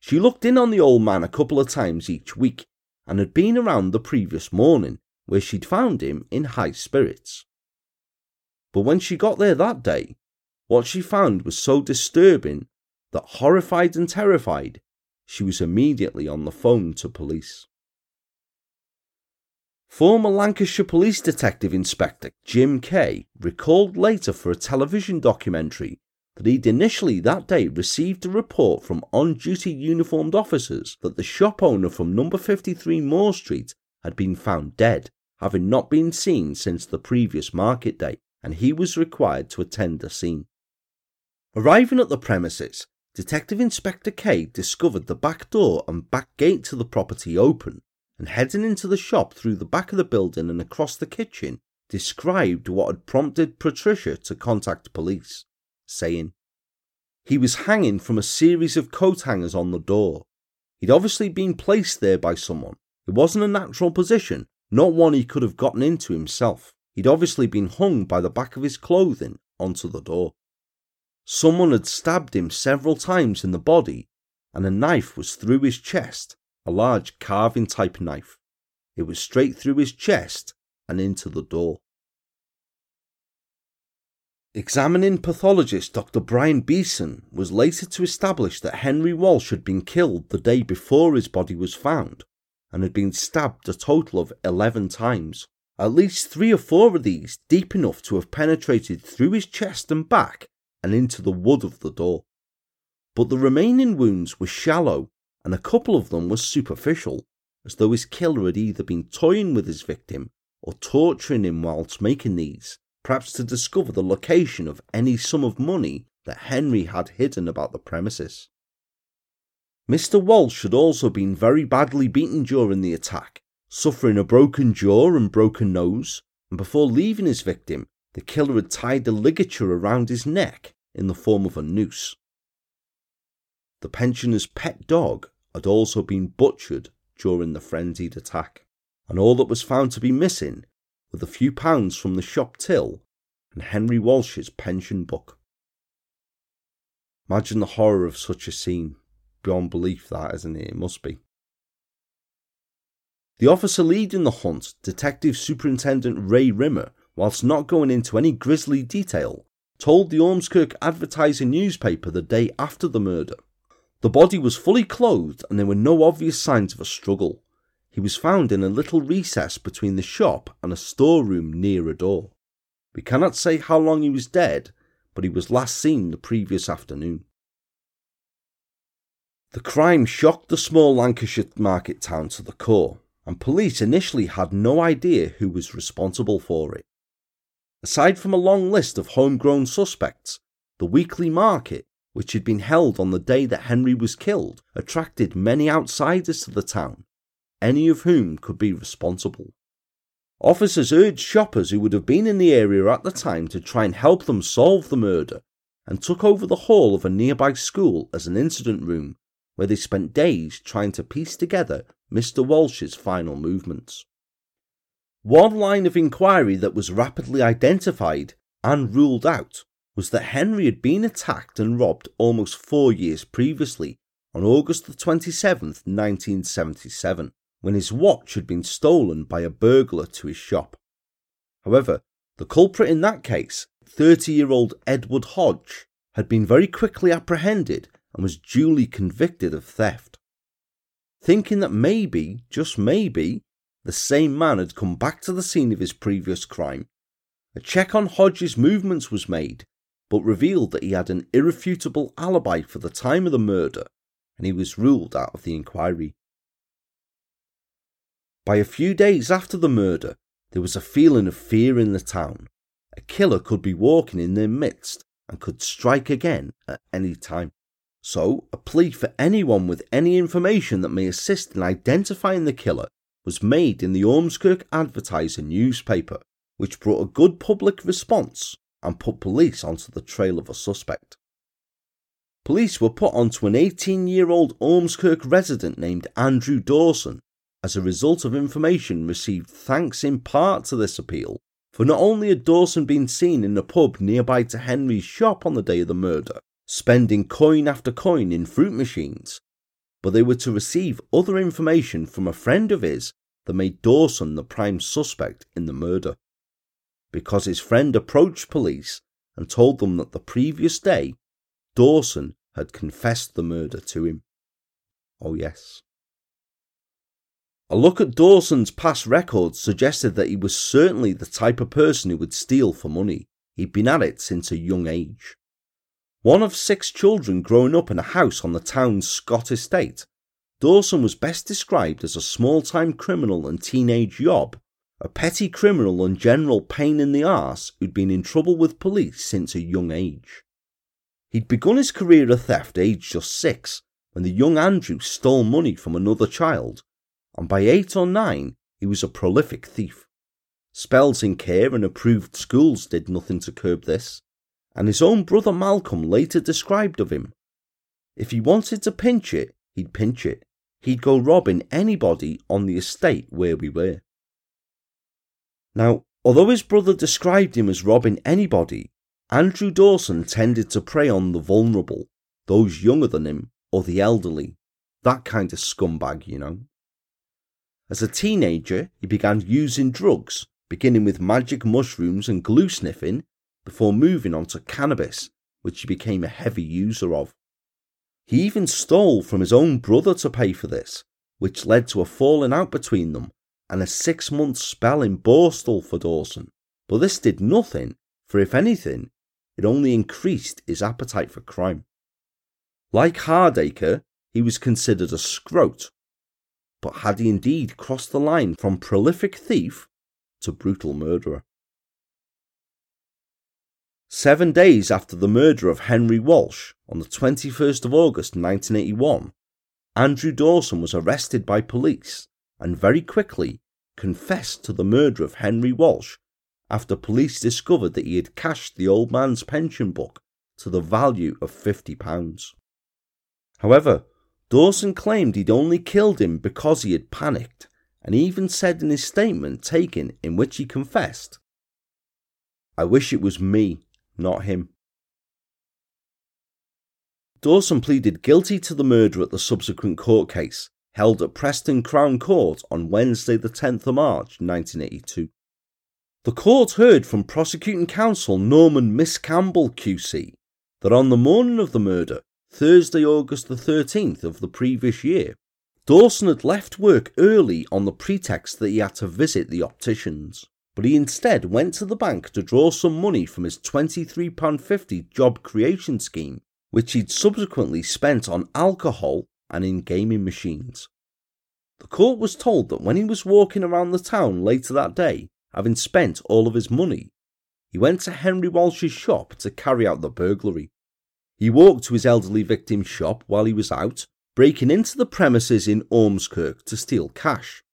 She looked in on the old man a couple of times each week and had been around the previous morning where she'd found him in high spirits. But when she got there that day, what she found was so disturbing that, horrified and terrified, she was immediately on the phone to police. Former Lancashire Police Detective Inspector Jim Kay recalled later for a television documentary that he'd initially that day received a report from on duty uniformed officers that the shop owner from number 53 Moor Street had been found dead, having not been seen since the previous market day, and he was required to attend the scene. Arriving at the premises, Detective Inspector Kay discovered the back door and back gate to the property open and heading into the shop through the back of the building and across the kitchen, described what had prompted Patricia to contact police, saying, He was hanging from a series of coat hangers on the door. He'd obviously been placed there by someone. It wasn't a natural position, not one he could have gotten into himself. He'd obviously been hung by the back of his clothing onto the door. someone had stabbed him several times in the body, and a knife was through his chest, a large carving type knife. It was straight through his chest and into the door. Examining pathologist Dr. Brian Beeson was later to establish that Henry Walsh had been killed the day before his body was found and had been stabbed a total of 11 times. At least three or four of these deep enough to have penetrated through his chest and back and into the wood of the door. But the remaining wounds were shallow and a couple of them were superficial, as though his killer had either been toying with his victim or torturing him whilst making these perhaps to discover the location of any sum of money that Henry had hidden about the premises. Mr. Walsh had also been very badly beaten during the attack, suffering a broken jaw and broken nose, and before leaving his victim, the killer had tied a ligature around his neck in the form of a noose. The pensioner's pet dog had also been butchered during the frenzied attack, and all that was found to be missing were a few pounds from the shop till and Henry Walsh's pension book. Imagine the horror of such a scene. Beyond belief, that, isn't it? It must be. The officer leading the hunt, Detective Superintendent Ray Rimmer, whilst not going into any grisly detail, told the Ormskirk Advertiser newspaper the day after the murder. The body was fully clothed and there were no obvious signs of a struggle. He was found in a little recess between the shop and a storeroom near a door. We cannot say how long he was dead, but he was last seen the previous afternoon. The crime shocked the small Lancashire market town to the core, and police initially had no idea who was responsible for it. Aside from a long list of homegrown suspects, the weekly market, which had been held on the day that Henry was killed, attracted many outsiders to the town any of whom could be responsible. Officers urged shoppers who would have been in the area at the time to try and help them solve the murder and took over the hall of a nearby school as an incident room where they spent days trying to piece together Mr. Walsh's final movements. One line of inquiry that was rapidly identified and ruled out was that Henry had been attacked and robbed almost four years previously on August the 27th, 1977 when his watch had been stolen by a burglar to his shop. However, the culprit in that case, 30 year old Edward Hodge, had been very quickly apprehended and was duly convicted of theft. Thinking that maybe, just maybe, the same man had come back to the scene of his previous crime, a check on Hodge's movements was made, but revealed that he had an irrefutable alibi for the time of the murder, and he was ruled out of the inquiry. By a few days after the murder, there was a feeling of fear in the town. A killer could be walking in their midst and could strike again at any time. So, a plea for anyone with any information that may assist in identifying the killer was made in the Ormskirk Advertiser newspaper, which brought a good public response and put police onto the trail of a suspect. Police were put onto an 18 year old Ormskirk resident named Andrew Dawson, as a result of information received thanks in part to this appeal, for not only had Dawson been seen in a pub nearby to Henry's shop on the day of the murder, spending coin after coin in fruit machines, but they were to receive other information from a friend of his that made Dawson the prime suspect in the murder. Because his friend approached police and told them that the previous day, Dawson had confessed the murder to him. Oh, yes. A look at Dawson's past records suggested that he was certainly the type of person who would steal for money. He'd been at it since a young age. One of six children growing up in a house on the town's Scott estate, Dawson was best described as a small time criminal and teenage yob, a petty criminal and general pain in the arse who'd been in trouble with police since a young age. He'd begun his career of theft aged just six when the young Andrew stole money from another child and by eight or nine he was a prolific thief. Spells in care and approved schools did nothing to curb this, and his own brother Malcolm later described of him. If he wanted to pinch it, he'd pinch it. He'd go robbing anybody on the estate where we were. Now, although his brother described him as robbing anybody, Andrew Dawson tended to prey on the vulnerable, those younger than him, or the elderly. That kind of scumbag, you know. As a teenager, he began using drugs, beginning with magic mushrooms and glue sniffing, before moving on to cannabis, which he became a heavy user of. He even stole from his own brother to pay for this, which led to a falling out between them and a six month spell in Borstal for Dawson. But this did nothing, for if anything, it only increased his appetite for crime. Like Hardacre, he was considered a scrote, but had he indeed crossed the line from prolific thief to brutal murderer? Seven days after the murder of Henry Walsh, on the 21st of August 1981, Andrew Dawson was arrested by police and very quickly confessed to the murder of Henry Walsh after police discovered that he had cashed the old man's pension book to the value of £50. However, Dawson claimed he'd only killed him because he had panicked, and even said in his statement taken in which he confessed, I wish it was me not him. Dawson pleaded guilty to the murder at the subsequent court case, held at Preston Crown Court on Wednesday, the 10th of March 1982. The court heard from prosecuting counsel Norman Miscampbell QC that on the morning of the murder, Thursday, August the 13th of the previous year, Dawson had left work early on the pretext that he had to visit the opticians but he instead went to the bank to draw some money from his £23.50 job creation scheme, which he'd subsequently spent on alcohol and in gaming machines. The court was told that when he was walking around the town later that day, having spent all of his money, he went to Henry Walsh's shop to carry out the burglary. He walked to his elderly victim's shop while he was out, breaking into the premises in Ormskirk to steal cash.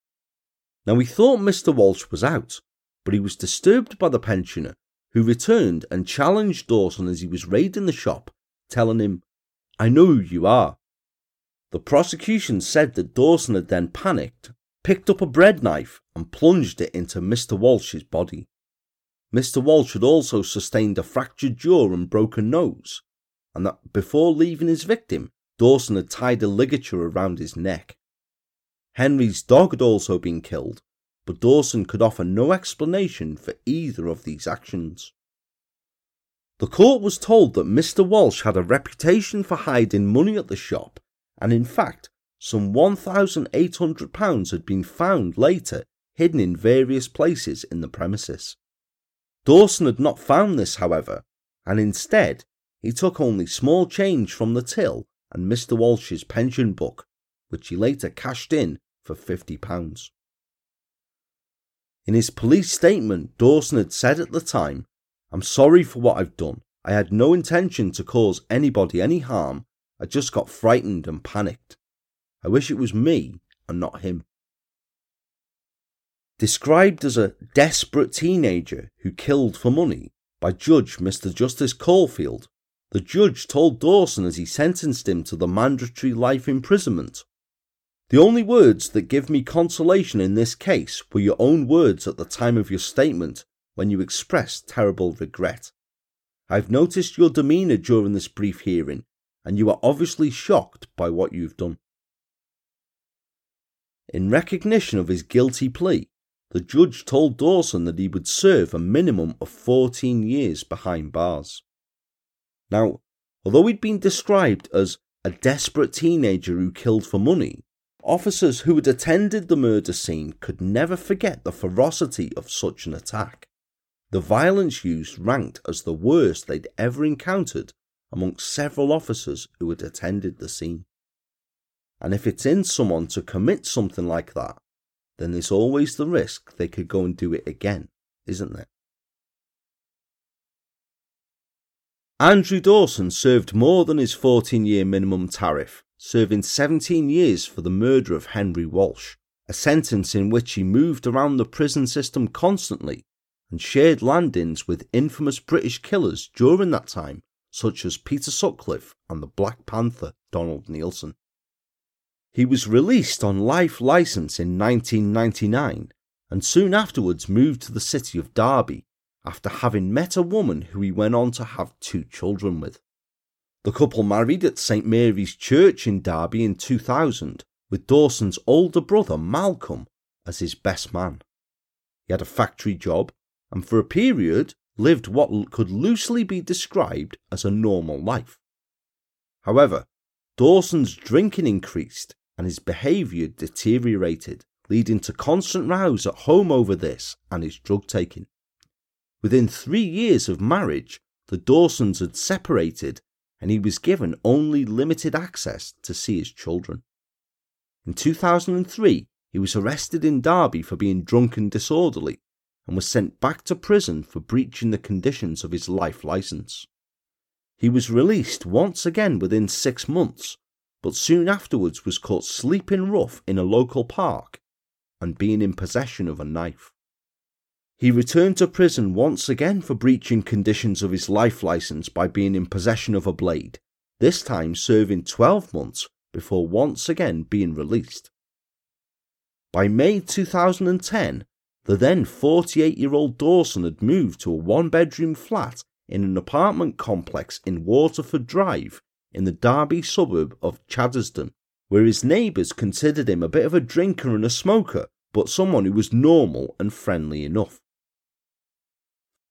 Now he thought Mr. Walsh was out, but he was disturbed by the pensioner, who returned and challenged Dawson as he was raiding the shop, telling him, I know who you are. The prosecution said that Dawson had then panicked, picked up a bread knife, and plunged it into Mr. Walsh's body. Mr. Walsh had also sustained a fractured jaw and broken nose, and that before leaving his victim, Dawson had tied a ligature around his neck. Henry's dog had also been killed, but Dawson could offer no explanation for either of these actions. The court was told that Mr. Walsh had a reputation for hiding money at the shop, and in fact, some £1,800 had been found later hidden in various places in the premises. Dawson had not found this, however, and instead he took only small change from the till and Mr. Walsh's pension book, which he later cashed in for £50. In his police statement, Dawson had said at the time, I'm sorry for what I've done. I had no intention to cause anybody any harm. I just got frightened and panicked. I wish it was me and not him. Described as a desperate teenager who killed for money by Judge Mr. Justice Caulfield, the judge told Dawson as he sentenced him to the mandatory life imprisonment the only words that give me consolation in this case were your own words at the time of your statement when you expressed terrible regret. I've noticed your demeanour during this brief hearing, and you are obviously shocked by what you've done. In recognition of his guilty plea, the judge told Dawson that he would serve a minimum of 14 years behind bars. Now, although he'd been described as a desperate teenager who killed for money, Officers who had attended the murder scene could never forget the ferocity of such an attack. The violence used ranked as the worst they'd ever encountered amongst several officers who had attended the scene. And if it's in someone to commit something like that, then there's always the risk they could go and do it again, isn't there? Andrew Dawson served more than his 14 year minimum tariff serving 17 years for the murder of Henry Walsh, a sentence in which he moved around the prison system constantly and shared landings with infamous British killers during that time, such as Peter Sutcliffe and the Black Panther Donald Neilson. He was released on life license in 1999 and soon afterwards moved to the city of Derby, after having met a woman who he went on to have two children with. The couple married at St Mary's Church in Derby in 2000, with Dawson's older brother Malcolm as his best man. He had a factory job and for a period lived what could loosely be described as a normal life. However, Dawson's drinking increased and his behaviour deteriorated, leading to constant rows at home over this and his drug taking. Within three years of marriage, the Dawsons had separated and he was given only limited access to see his children. In 2003, he was arrested in Derby for being drunk and disorderly and was sent back to prison for breaching the conditions of his life licence. He was released once again within six months, but soon afterwards was caught sleeping rough in a local park and being in possession of a knife. He returned to prison once again for breaching conditions of his life license by being in possession of a blade, this time serving 12 months before once again being released. By May 2010, the then 48 year old Dawson had moved to a one bedroom flat in an apartment complex in Waterford Drive in the Derby suburb of Chaddesden, where his neighbours considered him a bit of a drinker and a smoker, but someone who was normal and friendly enough.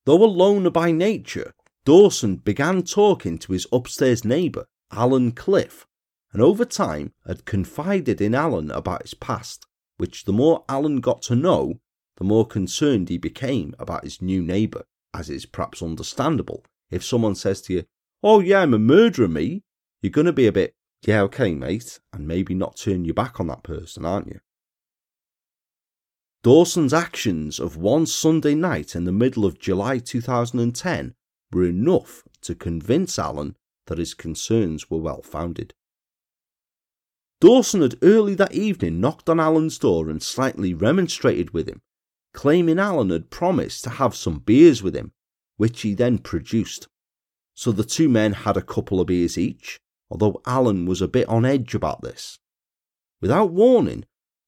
Though a loner by nature, Dawson began talking to his upstairs neighbour, Alan Cliff, and over time had confided in Alan about his past, which the more Alan got to know, the more concerned he became about his new neighbour, as is perhaps understandable. If someone says to you, Oh, yeah, I'm a murderer, me, you're going to be a bit, yeah, okay, mate, and maybe not turn your back on that person, aren't you? Dawson's actions of one Sunday night in the middle of July 2010 were enough to convince Alan that his concerns were well founded. Dawson had early that evening knocked on Alan's door and slightly remonstrated with him, claiming Alan had promised to have some beers with him, which he then produced. So the two men had a couple of beers each, although Alan was a bit on edge about this. Without warning,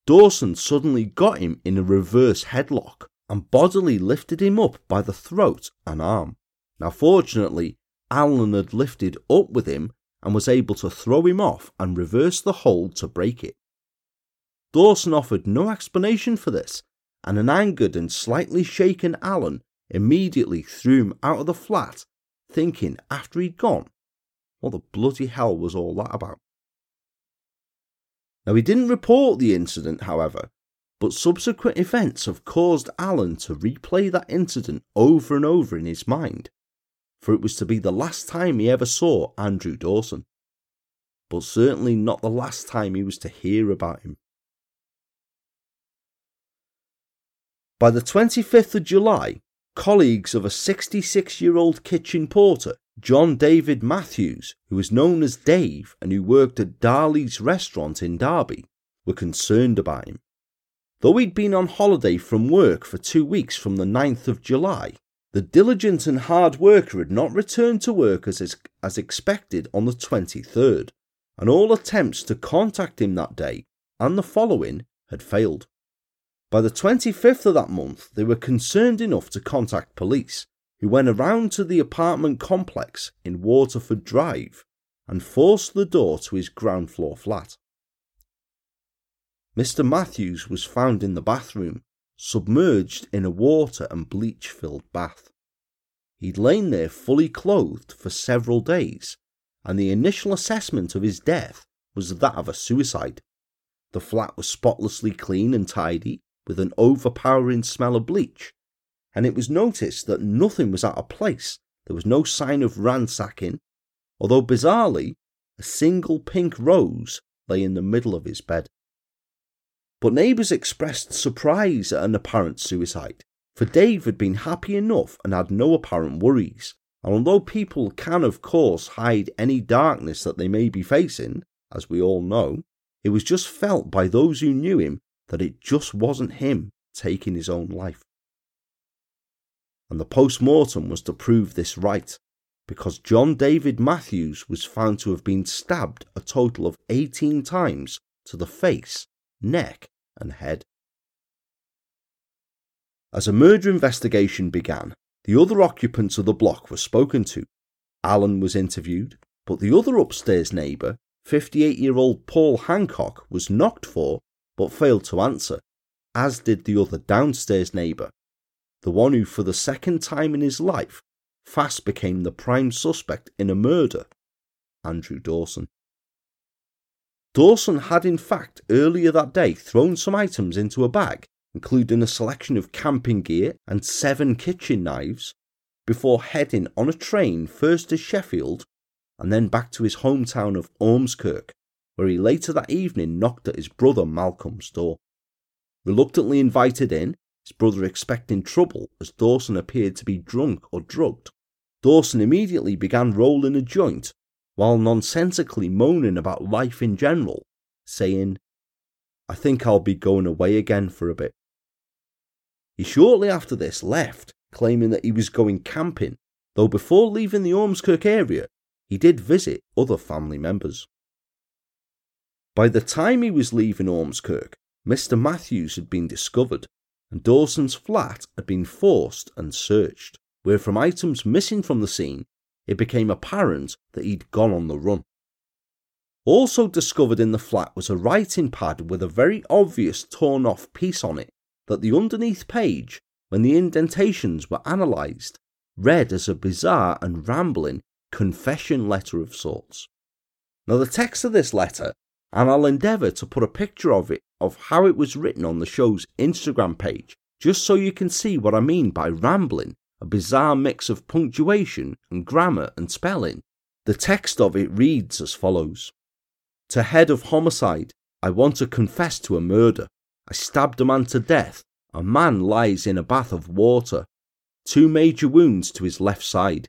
Dawson suddenly got him in a reverse headlock and bodily lifted him up by the throat and arm. Now, fortunately, Alan had lifted up with him and was able to throw him off and reverse the hold to break it. Dawson offered no explanation for this, and an angered and slightly shaken Alan immediately threw him out of the flat, thinking after he'd gone, what the bloody hell was all that about? Now, he didn't report the incident, however, but subsequent events have caused Alan to replay that incident over and over in his mind, for it was to be the last time he ever saw Andrew Dawson, but certainly not the last time he was to hear about him. By the 25th of July, colleagues of a 66 year old kitchen porter John David Matthews, who was known as Dave and who worked at Darley's restaurant in Derby, were concerned about him. Though he'd been on holiday from work for two weeks from the 9th of July, the diligent and hard worker had not returned to work as, as expected on the 23rd, and all attempts to contact him that day and the following had failed. By the 25th of that month, they were concerned enough to contact police, who went around to the apartment complex in Waterford Drive and forced the door to his ground floor flat. Mr. Matthews was found in the bathroom, submerged in a water and bleach filled bath. He'd lain there fully clothed for several days, and the initial assessment of his death was that of a suicide. The flat was spotlessly clean and tidy, with an overpowering smell of bleach, and it was noticed that nothing was out of place. There was no sign of ransacking, although bizarrely, a single pink rose lay in the middle of his bed. But neighbours expressed surprise at an apparent suicide, for Dave had been happy enough and had no apparent worries. And although people can, of course, hide any darkness that they may be facing, as we all know, it was just felt by those who knew him that it just wasn't him taking his own life and the post mortem was to prove this right, because John David Matthews was found to have been stabbed a total of 18 times to the face, neck, and head. As a murder investigation began, The other occupants of the block were spoken to. Alan was interviewed, but the other upstairs neighbour, 58 year old Paul Hancock, was knocked for but failed to answer, as did the other downstairs neighbour, the one who, for the second time in his life, fast became the prime suspect in a murder, Andrew Dawson. Dawson had in fact earlier that day thrown some items into a bag, including a selection of camping gear and seven kitchen knives, before heading on a train first to Sheffield and then back to his hometown of Ormskirk, where he later that evening knocked at his brother Malcolm's door. Reluctantly invited in, his brother expecting trouble as Dawson appeared to be drunk or drugged, Dawson immediately began rolling a joint while nonsensically moaning about life in general, saying, I think I'll be going away again for a bit. He shortly after this left, claiming that he was going camping, though before leaving the Ormskirk area, he did visit other family members. By the time he was leaving Ormskirk, Mr. Matthews had been discovered, and Dawson's flat had been forced and searched, where from items missing from the scene, it became apparent that he'd gone on the run. Also discovered in the flat was a writing pad with a very obvious torn off piece on it that the underneath page, when the indentations were analysed, read as a bizarre and rambling confession letter of sorts. Now, the text of this letter, and I'll endeavour to put a picture of it of how it was written on the show's Instagram page, just so you can see what I mean by rambling a bizarre mix of punctuation and grammar and spelling. The text of it reads as follows To head of homicide, I want to confess to a murder. I stabbed a man to death. A man lies in a bath of water. Two major wounds to his left side,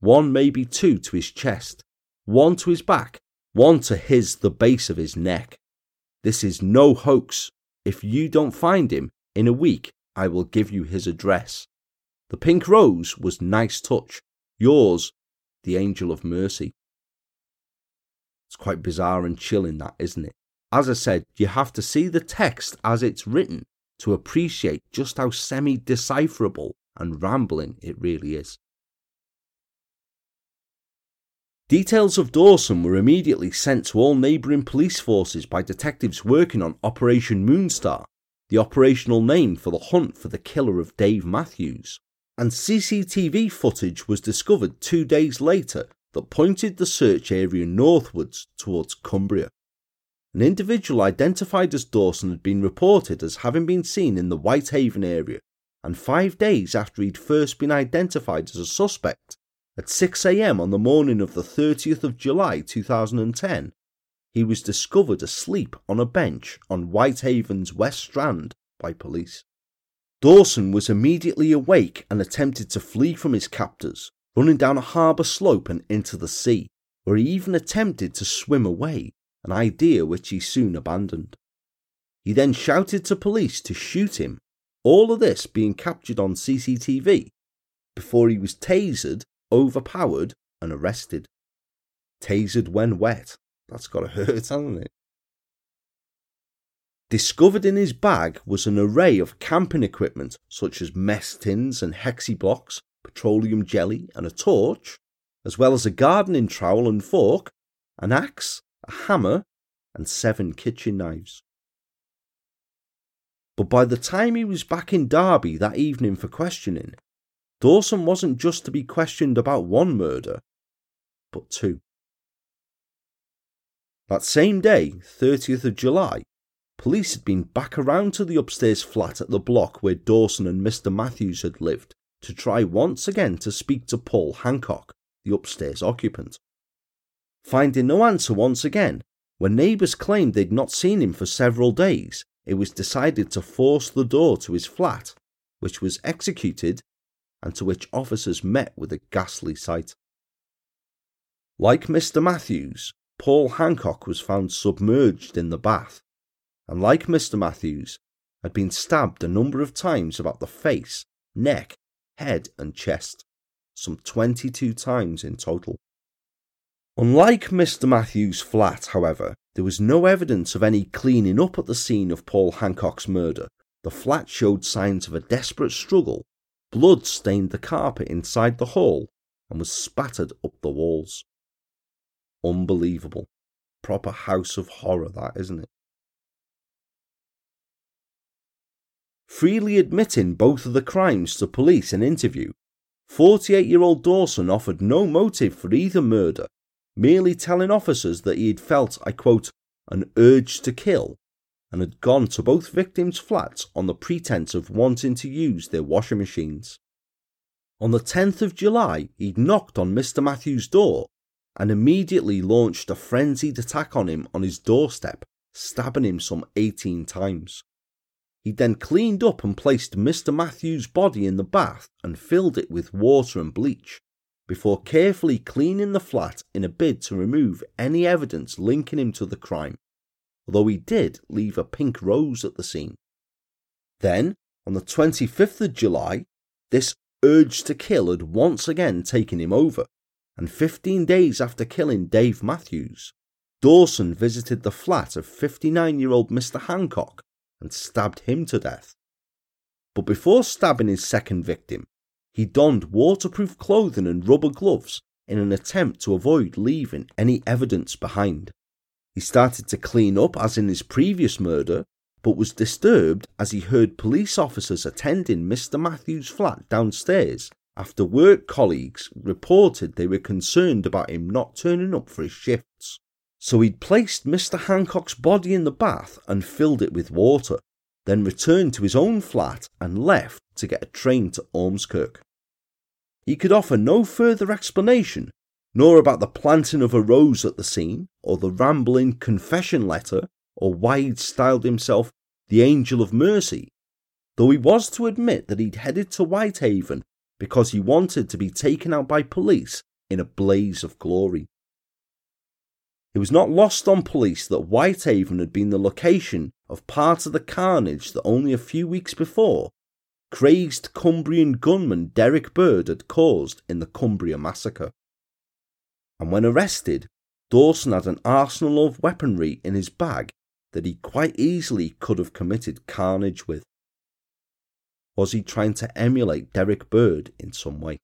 one, maybe two, to his chest, one to his back, one to his the base of his neck. This is no hoax. If you don't find him, in a week I will give you his address. The pink rose was nice touch. Yours, the angel of mercy. It's quite bizarre and chilling, that, isn't it? As I said, you have to see the text as it's written to appreciate just how semi decipherable and rambling it really is. Details of Dawson were immediately sent to all neighbouring police forces by detectives working on Operation Moonstar, the operational name for the hunt for the killer of Dave Matthews and CCTV footage was discovered two days later that pointed the search area northwards towards Cumbria. An individual identified as Dawson had been reported as having been seen in the Whitehaven area, and five days after he'd first been identified as a suspect, at 6am on the morning of the 30th of July 2010, he was discovered asleep on a bench on Whitehaven's West Strand by police. Dawson was immediately awake and attempted to flee from his captors, running down a harbour slope and into the sea, where he even attempted to swim away, an idea which he soon abandoned. He then shouted to police to shoot him, all of this being captured on CCTV, before he was tasered, overpowered, and arrested. Tasered when wet. That's gotta hurt, hasn't it? Discovered in his bag was an array of camping equipment such as mess tins and hexi blocks, petroleum jelly, and a torch, as well as a gardening trowel and fork, an axe, a hammer, and seven kitchen knives. But by the time he was back in Derby that evening for questioning, Dawson wasn't just to be questioned about one murder, but two. That same day, 30th of July, Police had been back around to the upstairs flat at the block where Dawson and Mr. Matthews had lived to try once again to speak to Paul Hancock, the upstairs occupant. Finding no answer once again, when neighbours claimed they'd not seen him for several days, it was decided to force the door to his flat, which was executed and to which officers met with a ghastly sight. Like Mr. Matthews, Paul Hancock was found submerged in the bath, and like Mr. Matthews, had been stabbed a number of times about the face, neck, head, and chest, some 22 times in total. Unlike Mr. Matthews' flat, however, there was no evidence of any cleaning up at the scene of Paul Hancock's murder. The flat showed signs of a desperate struggle, Blood stained the carpet inside the hall and was spattered up the walls. Unbelievable. Proper house of horror, that, isn't it? Freely admitting both of the crimes to police in interview, 48 year old Dawson offered no motive for either murder, merely telling officers that he had felt, I quote, an urge to kill and had gone to both victims' flats on the pretense of wanting to use their washing machines. On the 10th of July, he'd knocked on Mr. Matthews' door and immediately launched a frenzied attack on him on his doorstep, stabbing him some 18 times. He then cleaned up and placed Mr. Matthews' body in the bath and filled it with water and bleach, before carefully cleaning the flat in a bid to remove any evidence linking him to the crime, although he did leave a pink rose at the scene. Then, on the 25th of July, this urge to kill had once again taken him over, and 15 days after killing Dave Matthews, Dawson visited the flat of 59 year old Mr. Hancock and stabbed him to death. But before stabbing his second victim, he donned waterproof clothing and rubber gloves in an attempt to avoid leaving any evidence behind. He started to clean up as in his previous murder, but was disturbed as he heard police officers attending Mr. Matthews' flat downstairs after work colleagues reported they were concerned about him not turning up for his shifts. So he'd placed Mr. Hancock's body in the bath and filled it with water, then returned to his own flat and left to get a train to Ormskirk. He could offer no further explanation, nor about the planting of a rose at the scene, or the rambling confession letter, or why he'd styled himself the Angel of Mercy, though he was to admit that he'd headed to Whitehaven because he wanted to be taken out by police in a blaze of glory. It was not lost on police that Whitehaven had been the location of part of the carnage that only a few weeks before crazed Cumbrian gunman Derek Bird had caused in the Cumbria massacre. And when arrested, Dawson had an arsenal of weaponry in his bag that he quite easily could have committed carnage with. Was he trying to emulate Derek Bird in some way?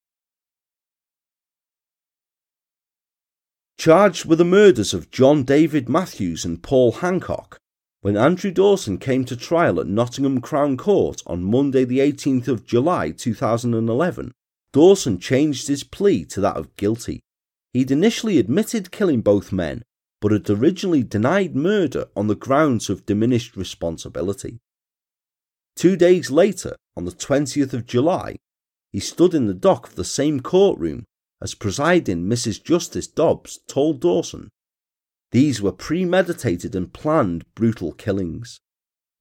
charged with the murders of John David Matthews and Paul Hancock, when Andrew Dawson came to trial at Nottingham Crown Court on Monday, the 18th of July 2011, Dawson changed his plea to that of guilty. He'd initially admitted killing both men, but had originally denied murder on the grounds of diminished responsibility. Two days later, on the 20th of July, he stood in the dock of the same courtroom as presiding Mrs. Justice Dobbs told Dawson. These were premeditated and planned brutal killings.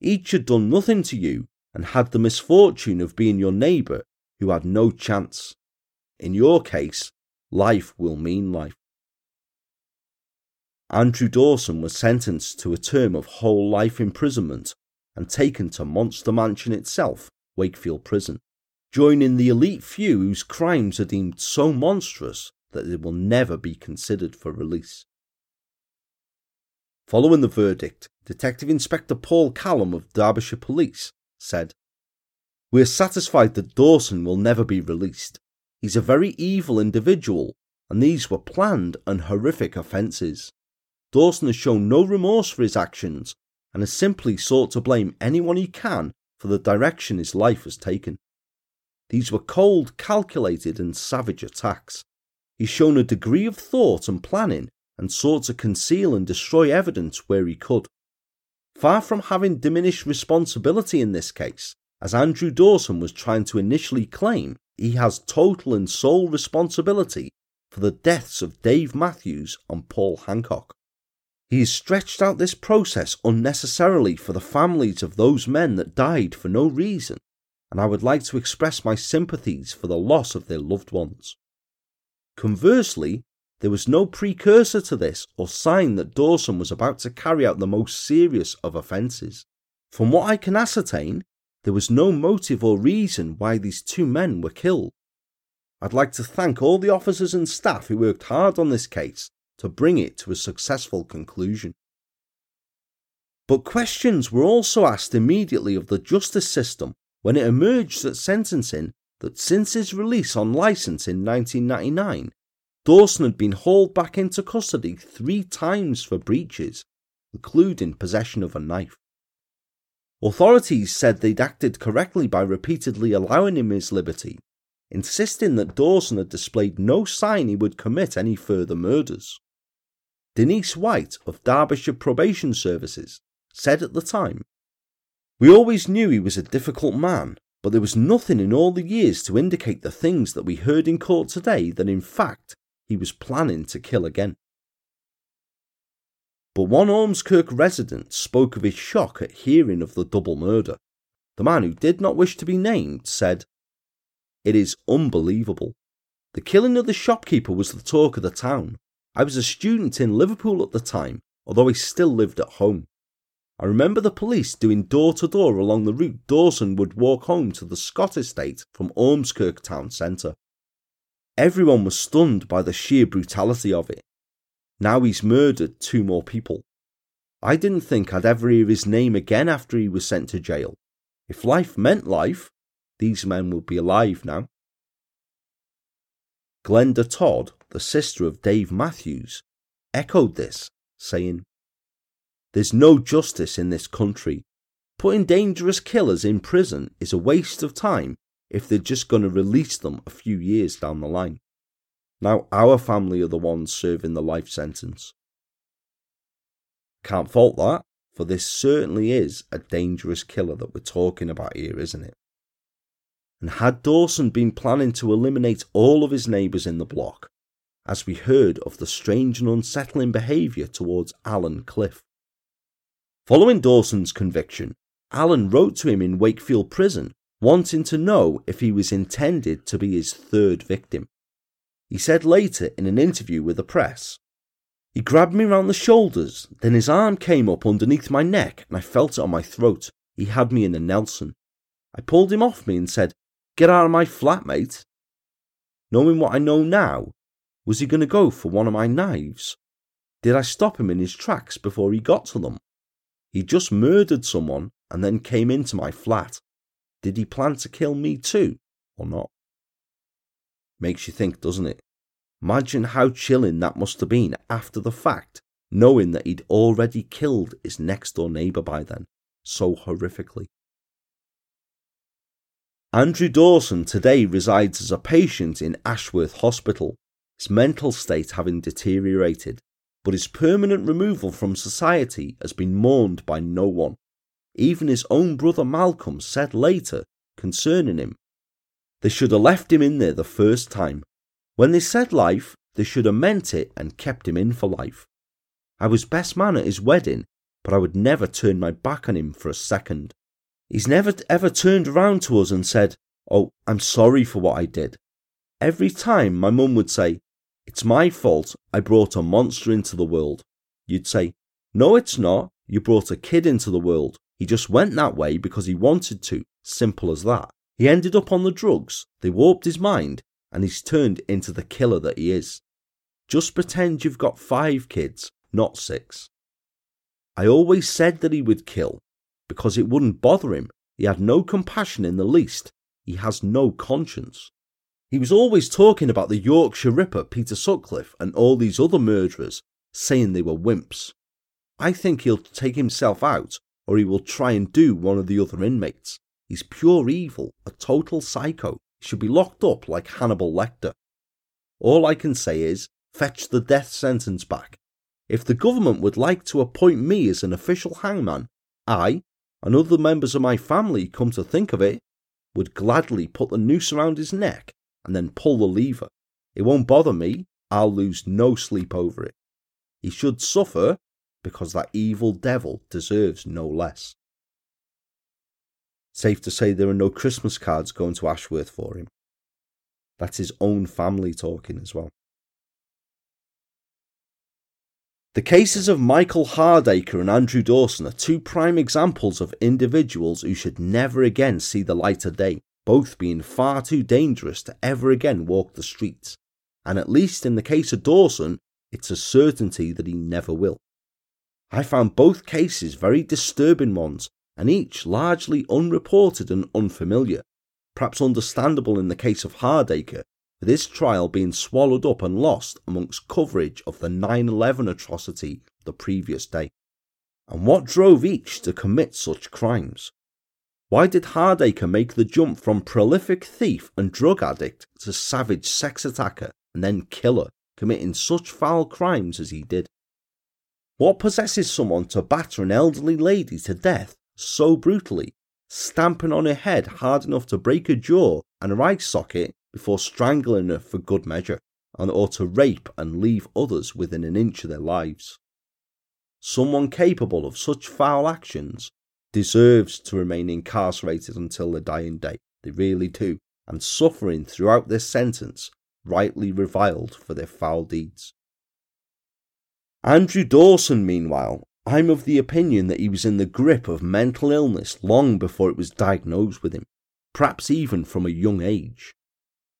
Each had done nothing to you and had the misfortune of being your neighbour who had no chance. In your case, life will mean life. Andrew Dawson was sentenced to a term of whole life imprisonment and taken to Monster Mansion itself, Wakefield Prison joining the elite few whose crimes are deemed so monstrous that they will never be considered for release. Following the verdict, Detective Inspector Paul Callum of Derbyshire Police said, We are satisfied that Dawson will never be released. He's a very evil individual, and these were planned and horrific offences. Dawson has shown no remorse for his actions and has simply sought to blame anyone he can for the direction his life has taken. These were cold, calculated, and savage attacks. He's shown a degree of thought and planning and sought to conceal and destroy evidence where he could. Far from having diminished responsibility in this case, as Andrew Dawson was trying to initially claim, he has total and sole responsibility for the deaths of Dave Matthews and Paul Hancock. He has stretched out this process unnecessarily for the families of those men that died for no reason and I would like to express my sympathies for the loss of their loved ones. Conversely, there was no precursor to this or sign that Dawson was about to carry out the most serious of offences. From what I can ascertain, there was no motive or reason why these two men were killed. I'd like to thank all the officers and staff who worked hard on this case to bring it to a successful conclusion. But questions were also asked immediately of the justice system when it emerged that sentencing that since his release on license in 1999, Dawson had been hauled back into custody three times for breaches, including possession of a knife. Authorities said they'd acted correctly by repeatedly allowing him his liberty, insisting that Dawson had displayed no sign he would commit any further murders. Denise White of Derbyshire Probation Services said at the time, We always knew he was a difficult man, but there was nothing in all the years to indicate the things that we heard in court today that in fact he was planning to kill again. But one Ormskirk resident spoke of his shock at hearing of the double murder. The man who did not wish to be named said, It is unbelievable. The killing of the shopkeeper was the talk of the town. I was a student in Liverpool at the time, although I still lived at home. I remember the police doing door to door along the route Dawson would walk home to the Scott estate from Ormskirk town centre. Everyone was stunned by the sheer brutality of it. Now he's murdered two more people. I didn't think I'd ever hear his name again after he was sent to jail. If life meant life, these men would be alive now. Glenda Todd, the sister of Dave Matthews, echoed this, saying, There's no justice in this country. Putting dangerous killers in prison is a waste of time if they're just going to release them a few years down the line. Now our family are the ones serving the life sentence. Can't fault that, for this certainly is a dangerous killer that we're talking about here, isn't it? And had Dawson been planning to eliminate all of his neighbours in the block, as we heard of the strange and unsettling behaviour towards Alan Cliff? Following Dawson's conviction, Alan wrote to him in Wakefield Prison wanting to know if he was intended to be his third victim. He said later in an interview with the press, He grabbed me round the shoulders, then his arm came up underneath my neck and I felt it on my throat. He had me in a Nelson. I pulled him off me and said, Get out of my flat, mate. Knowing what I know now, was he going to go for one of my knives? Did I stop him in his tracks before he got to them? He just murdered someone and then came into my flat. Did he plan to kill me too, or not? Makes you think, doesn't it? Imagine how chilling that must have been after the fact, knowing that he'd already killed his next door neighbour by then, so horrifically. Andrew Dawson today resides as a patient in Ashworth Hospital, his mental state having deteriorated, but his permanent removal from society has been mourned by no one. Even his own brother Malcolm said later concerning him they should have left him in there the first time. When they said life, they should have meant it and kept him in for life. I was best man at his wedding, but I would never turn my back on him for a second. He's never ever turned around to us and said, Oh, I'm sorry for what I did. Every time my mum would say, It's my fault I brought a monster into the world. You'd say, No, it's not. You brought a kid into the world. He just went that way because he wanted to. Simple as that. He ended up on the drugs, they warped his mind, and he's turned into the killer that he is. Just pretend you've got five kids, not six. I always said that he would kill, because it wouldn't bother him. He had no compassion in the least. He has no conscience. He was always talking about the Yorkshire Ripper, Peter Sutcliffe, and all these other murderers, saying they were wimps. I think he'll take himself out, or he will try and do one of the other inmates. He's pure evil, a total psycho. He should be locked up like Hannibal Lecter. All I can say is, fetch the death sentence back. If the government would like to appoint me as an official hangman, I, and other members of my family, come to think of it, would gladly put the noose around his neck and then pull the lever. It won't bother me. I'll lose no sleep over it. He should suffer because that evil devil deserves no less. Safe to say there are no Christmas cards going to Ashworth for him. That's his own family talking as well. The cases of Michael Hardacre and Andrew Dawson are two prime examples of individuals who should never again see the light of day, both being far too dangerous to ever again walk the streets. And at least in the case of Dawson, it's a certainty that he never will. I found both cases very disturbing ones and each largely unreported and unfamiliar, perhaps understandable in the case of Hardacre, with his trial being swallowed up and lost amongst coverage of the 9 11 atrocity the previous day. And what drove each to commit such crimes? Why did Hardacre make the jump from prolific thief and drug addict to savage sex attacker and then killer, committing such foul crimes as he did? What possesses someone to batter an elderly lady to death so brutally, stamping on her head hard enough to break her jaw and her eye socket before strangling her for good measure, and or to rape and leave others within an inch of their lives? Someone capable of such foul actions deserves to remain incarcerated until the dying day. They really do. And suffering throughout their sentence, rightly reviled for their foul deeds. Andrew Dawson, meanwhile, I'm of the opinion that he was in the grip of mental illness long before it was diagnosed with him, perhaps even from a young age.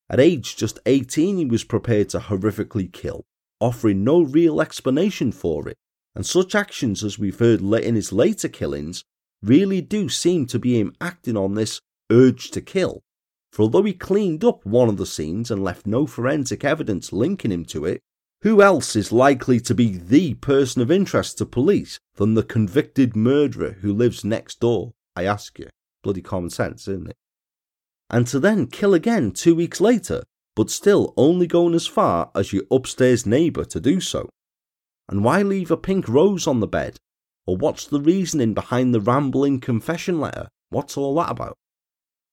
At age just 18, he was prepared to horrifically kill, offering no real explanation for it, and such actions as we've heard in his later killings really do seem to be him acting on this urge to kill. For although he cleaned up one of the scenes and left no forensic evidence linking him to it, who else is likely to be the person of interest to police than the convicted murderer who lives next door? I ask you. Bloody common sense, isn't it? And to then kill again two weeks later, but still only going as far as your upstairs neighbour to do so. And why leave a pink rose on the bed or what's the reasoning behind the rambling confession letter? What's all that about?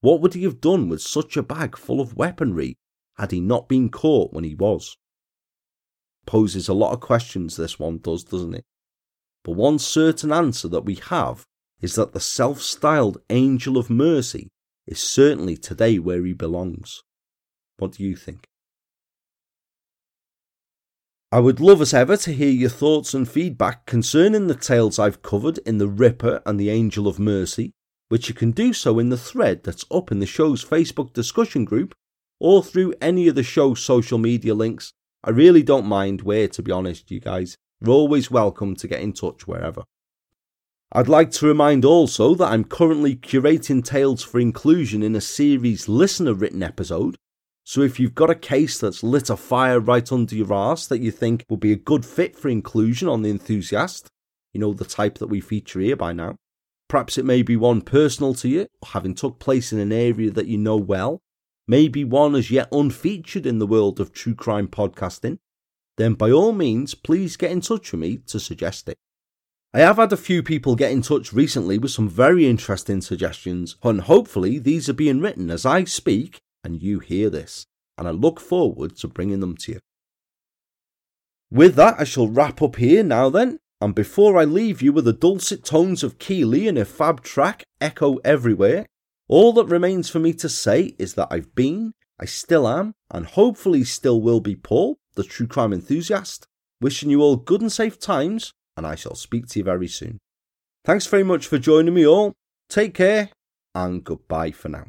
What would he have done with such a bag full of weaponry had he not been caught when he was? Poses a lot of questions, this one does, doesn't it? But one certain answer that we have is that the self styled angel of mercy is certainly today where he belongs. What do you think? I would love as ever to hear your thoughts and feedback concerning the tales I've covered in The Ripper and the Angel of Mercy, which you can do so in the thread that's up in the show's Facebook discussion group or through any of the show's social media links. I really don't mind where, to be honest, you guys. You're always welcome to get in touch wherever. I'd like to remind also that I'm currently curating tales for inclusion in a series listener written episode so if you've got a case that's lit a fire right under your arse that you think would be a good fit for inclusion on The Enthusiast, you know, the type that we feature here by now, perhaps it may be one personal to you, having took place in an area that you know well, maybe one as yet unfeatured in the world of true crime podcasting, then by all means, please get in touch with me to suggest it. I have had a few people get in touch recently with some very interesting suggestions, and hopefully these are being written as I speak and you hear this, and I look forward to bringing them to you. With that, I shall wrap up here now then, and before I leave you with the dulcet tones of Keeley and a fab track echo everywhere, all that remains for me to say is that I've been, I still am, and hopefully still will be Paul, the true crime enthusiast, wishing you all good and safe times, and I shall speak to you very soon. Thanks very much for joining me all. Take care, and goodbye for now.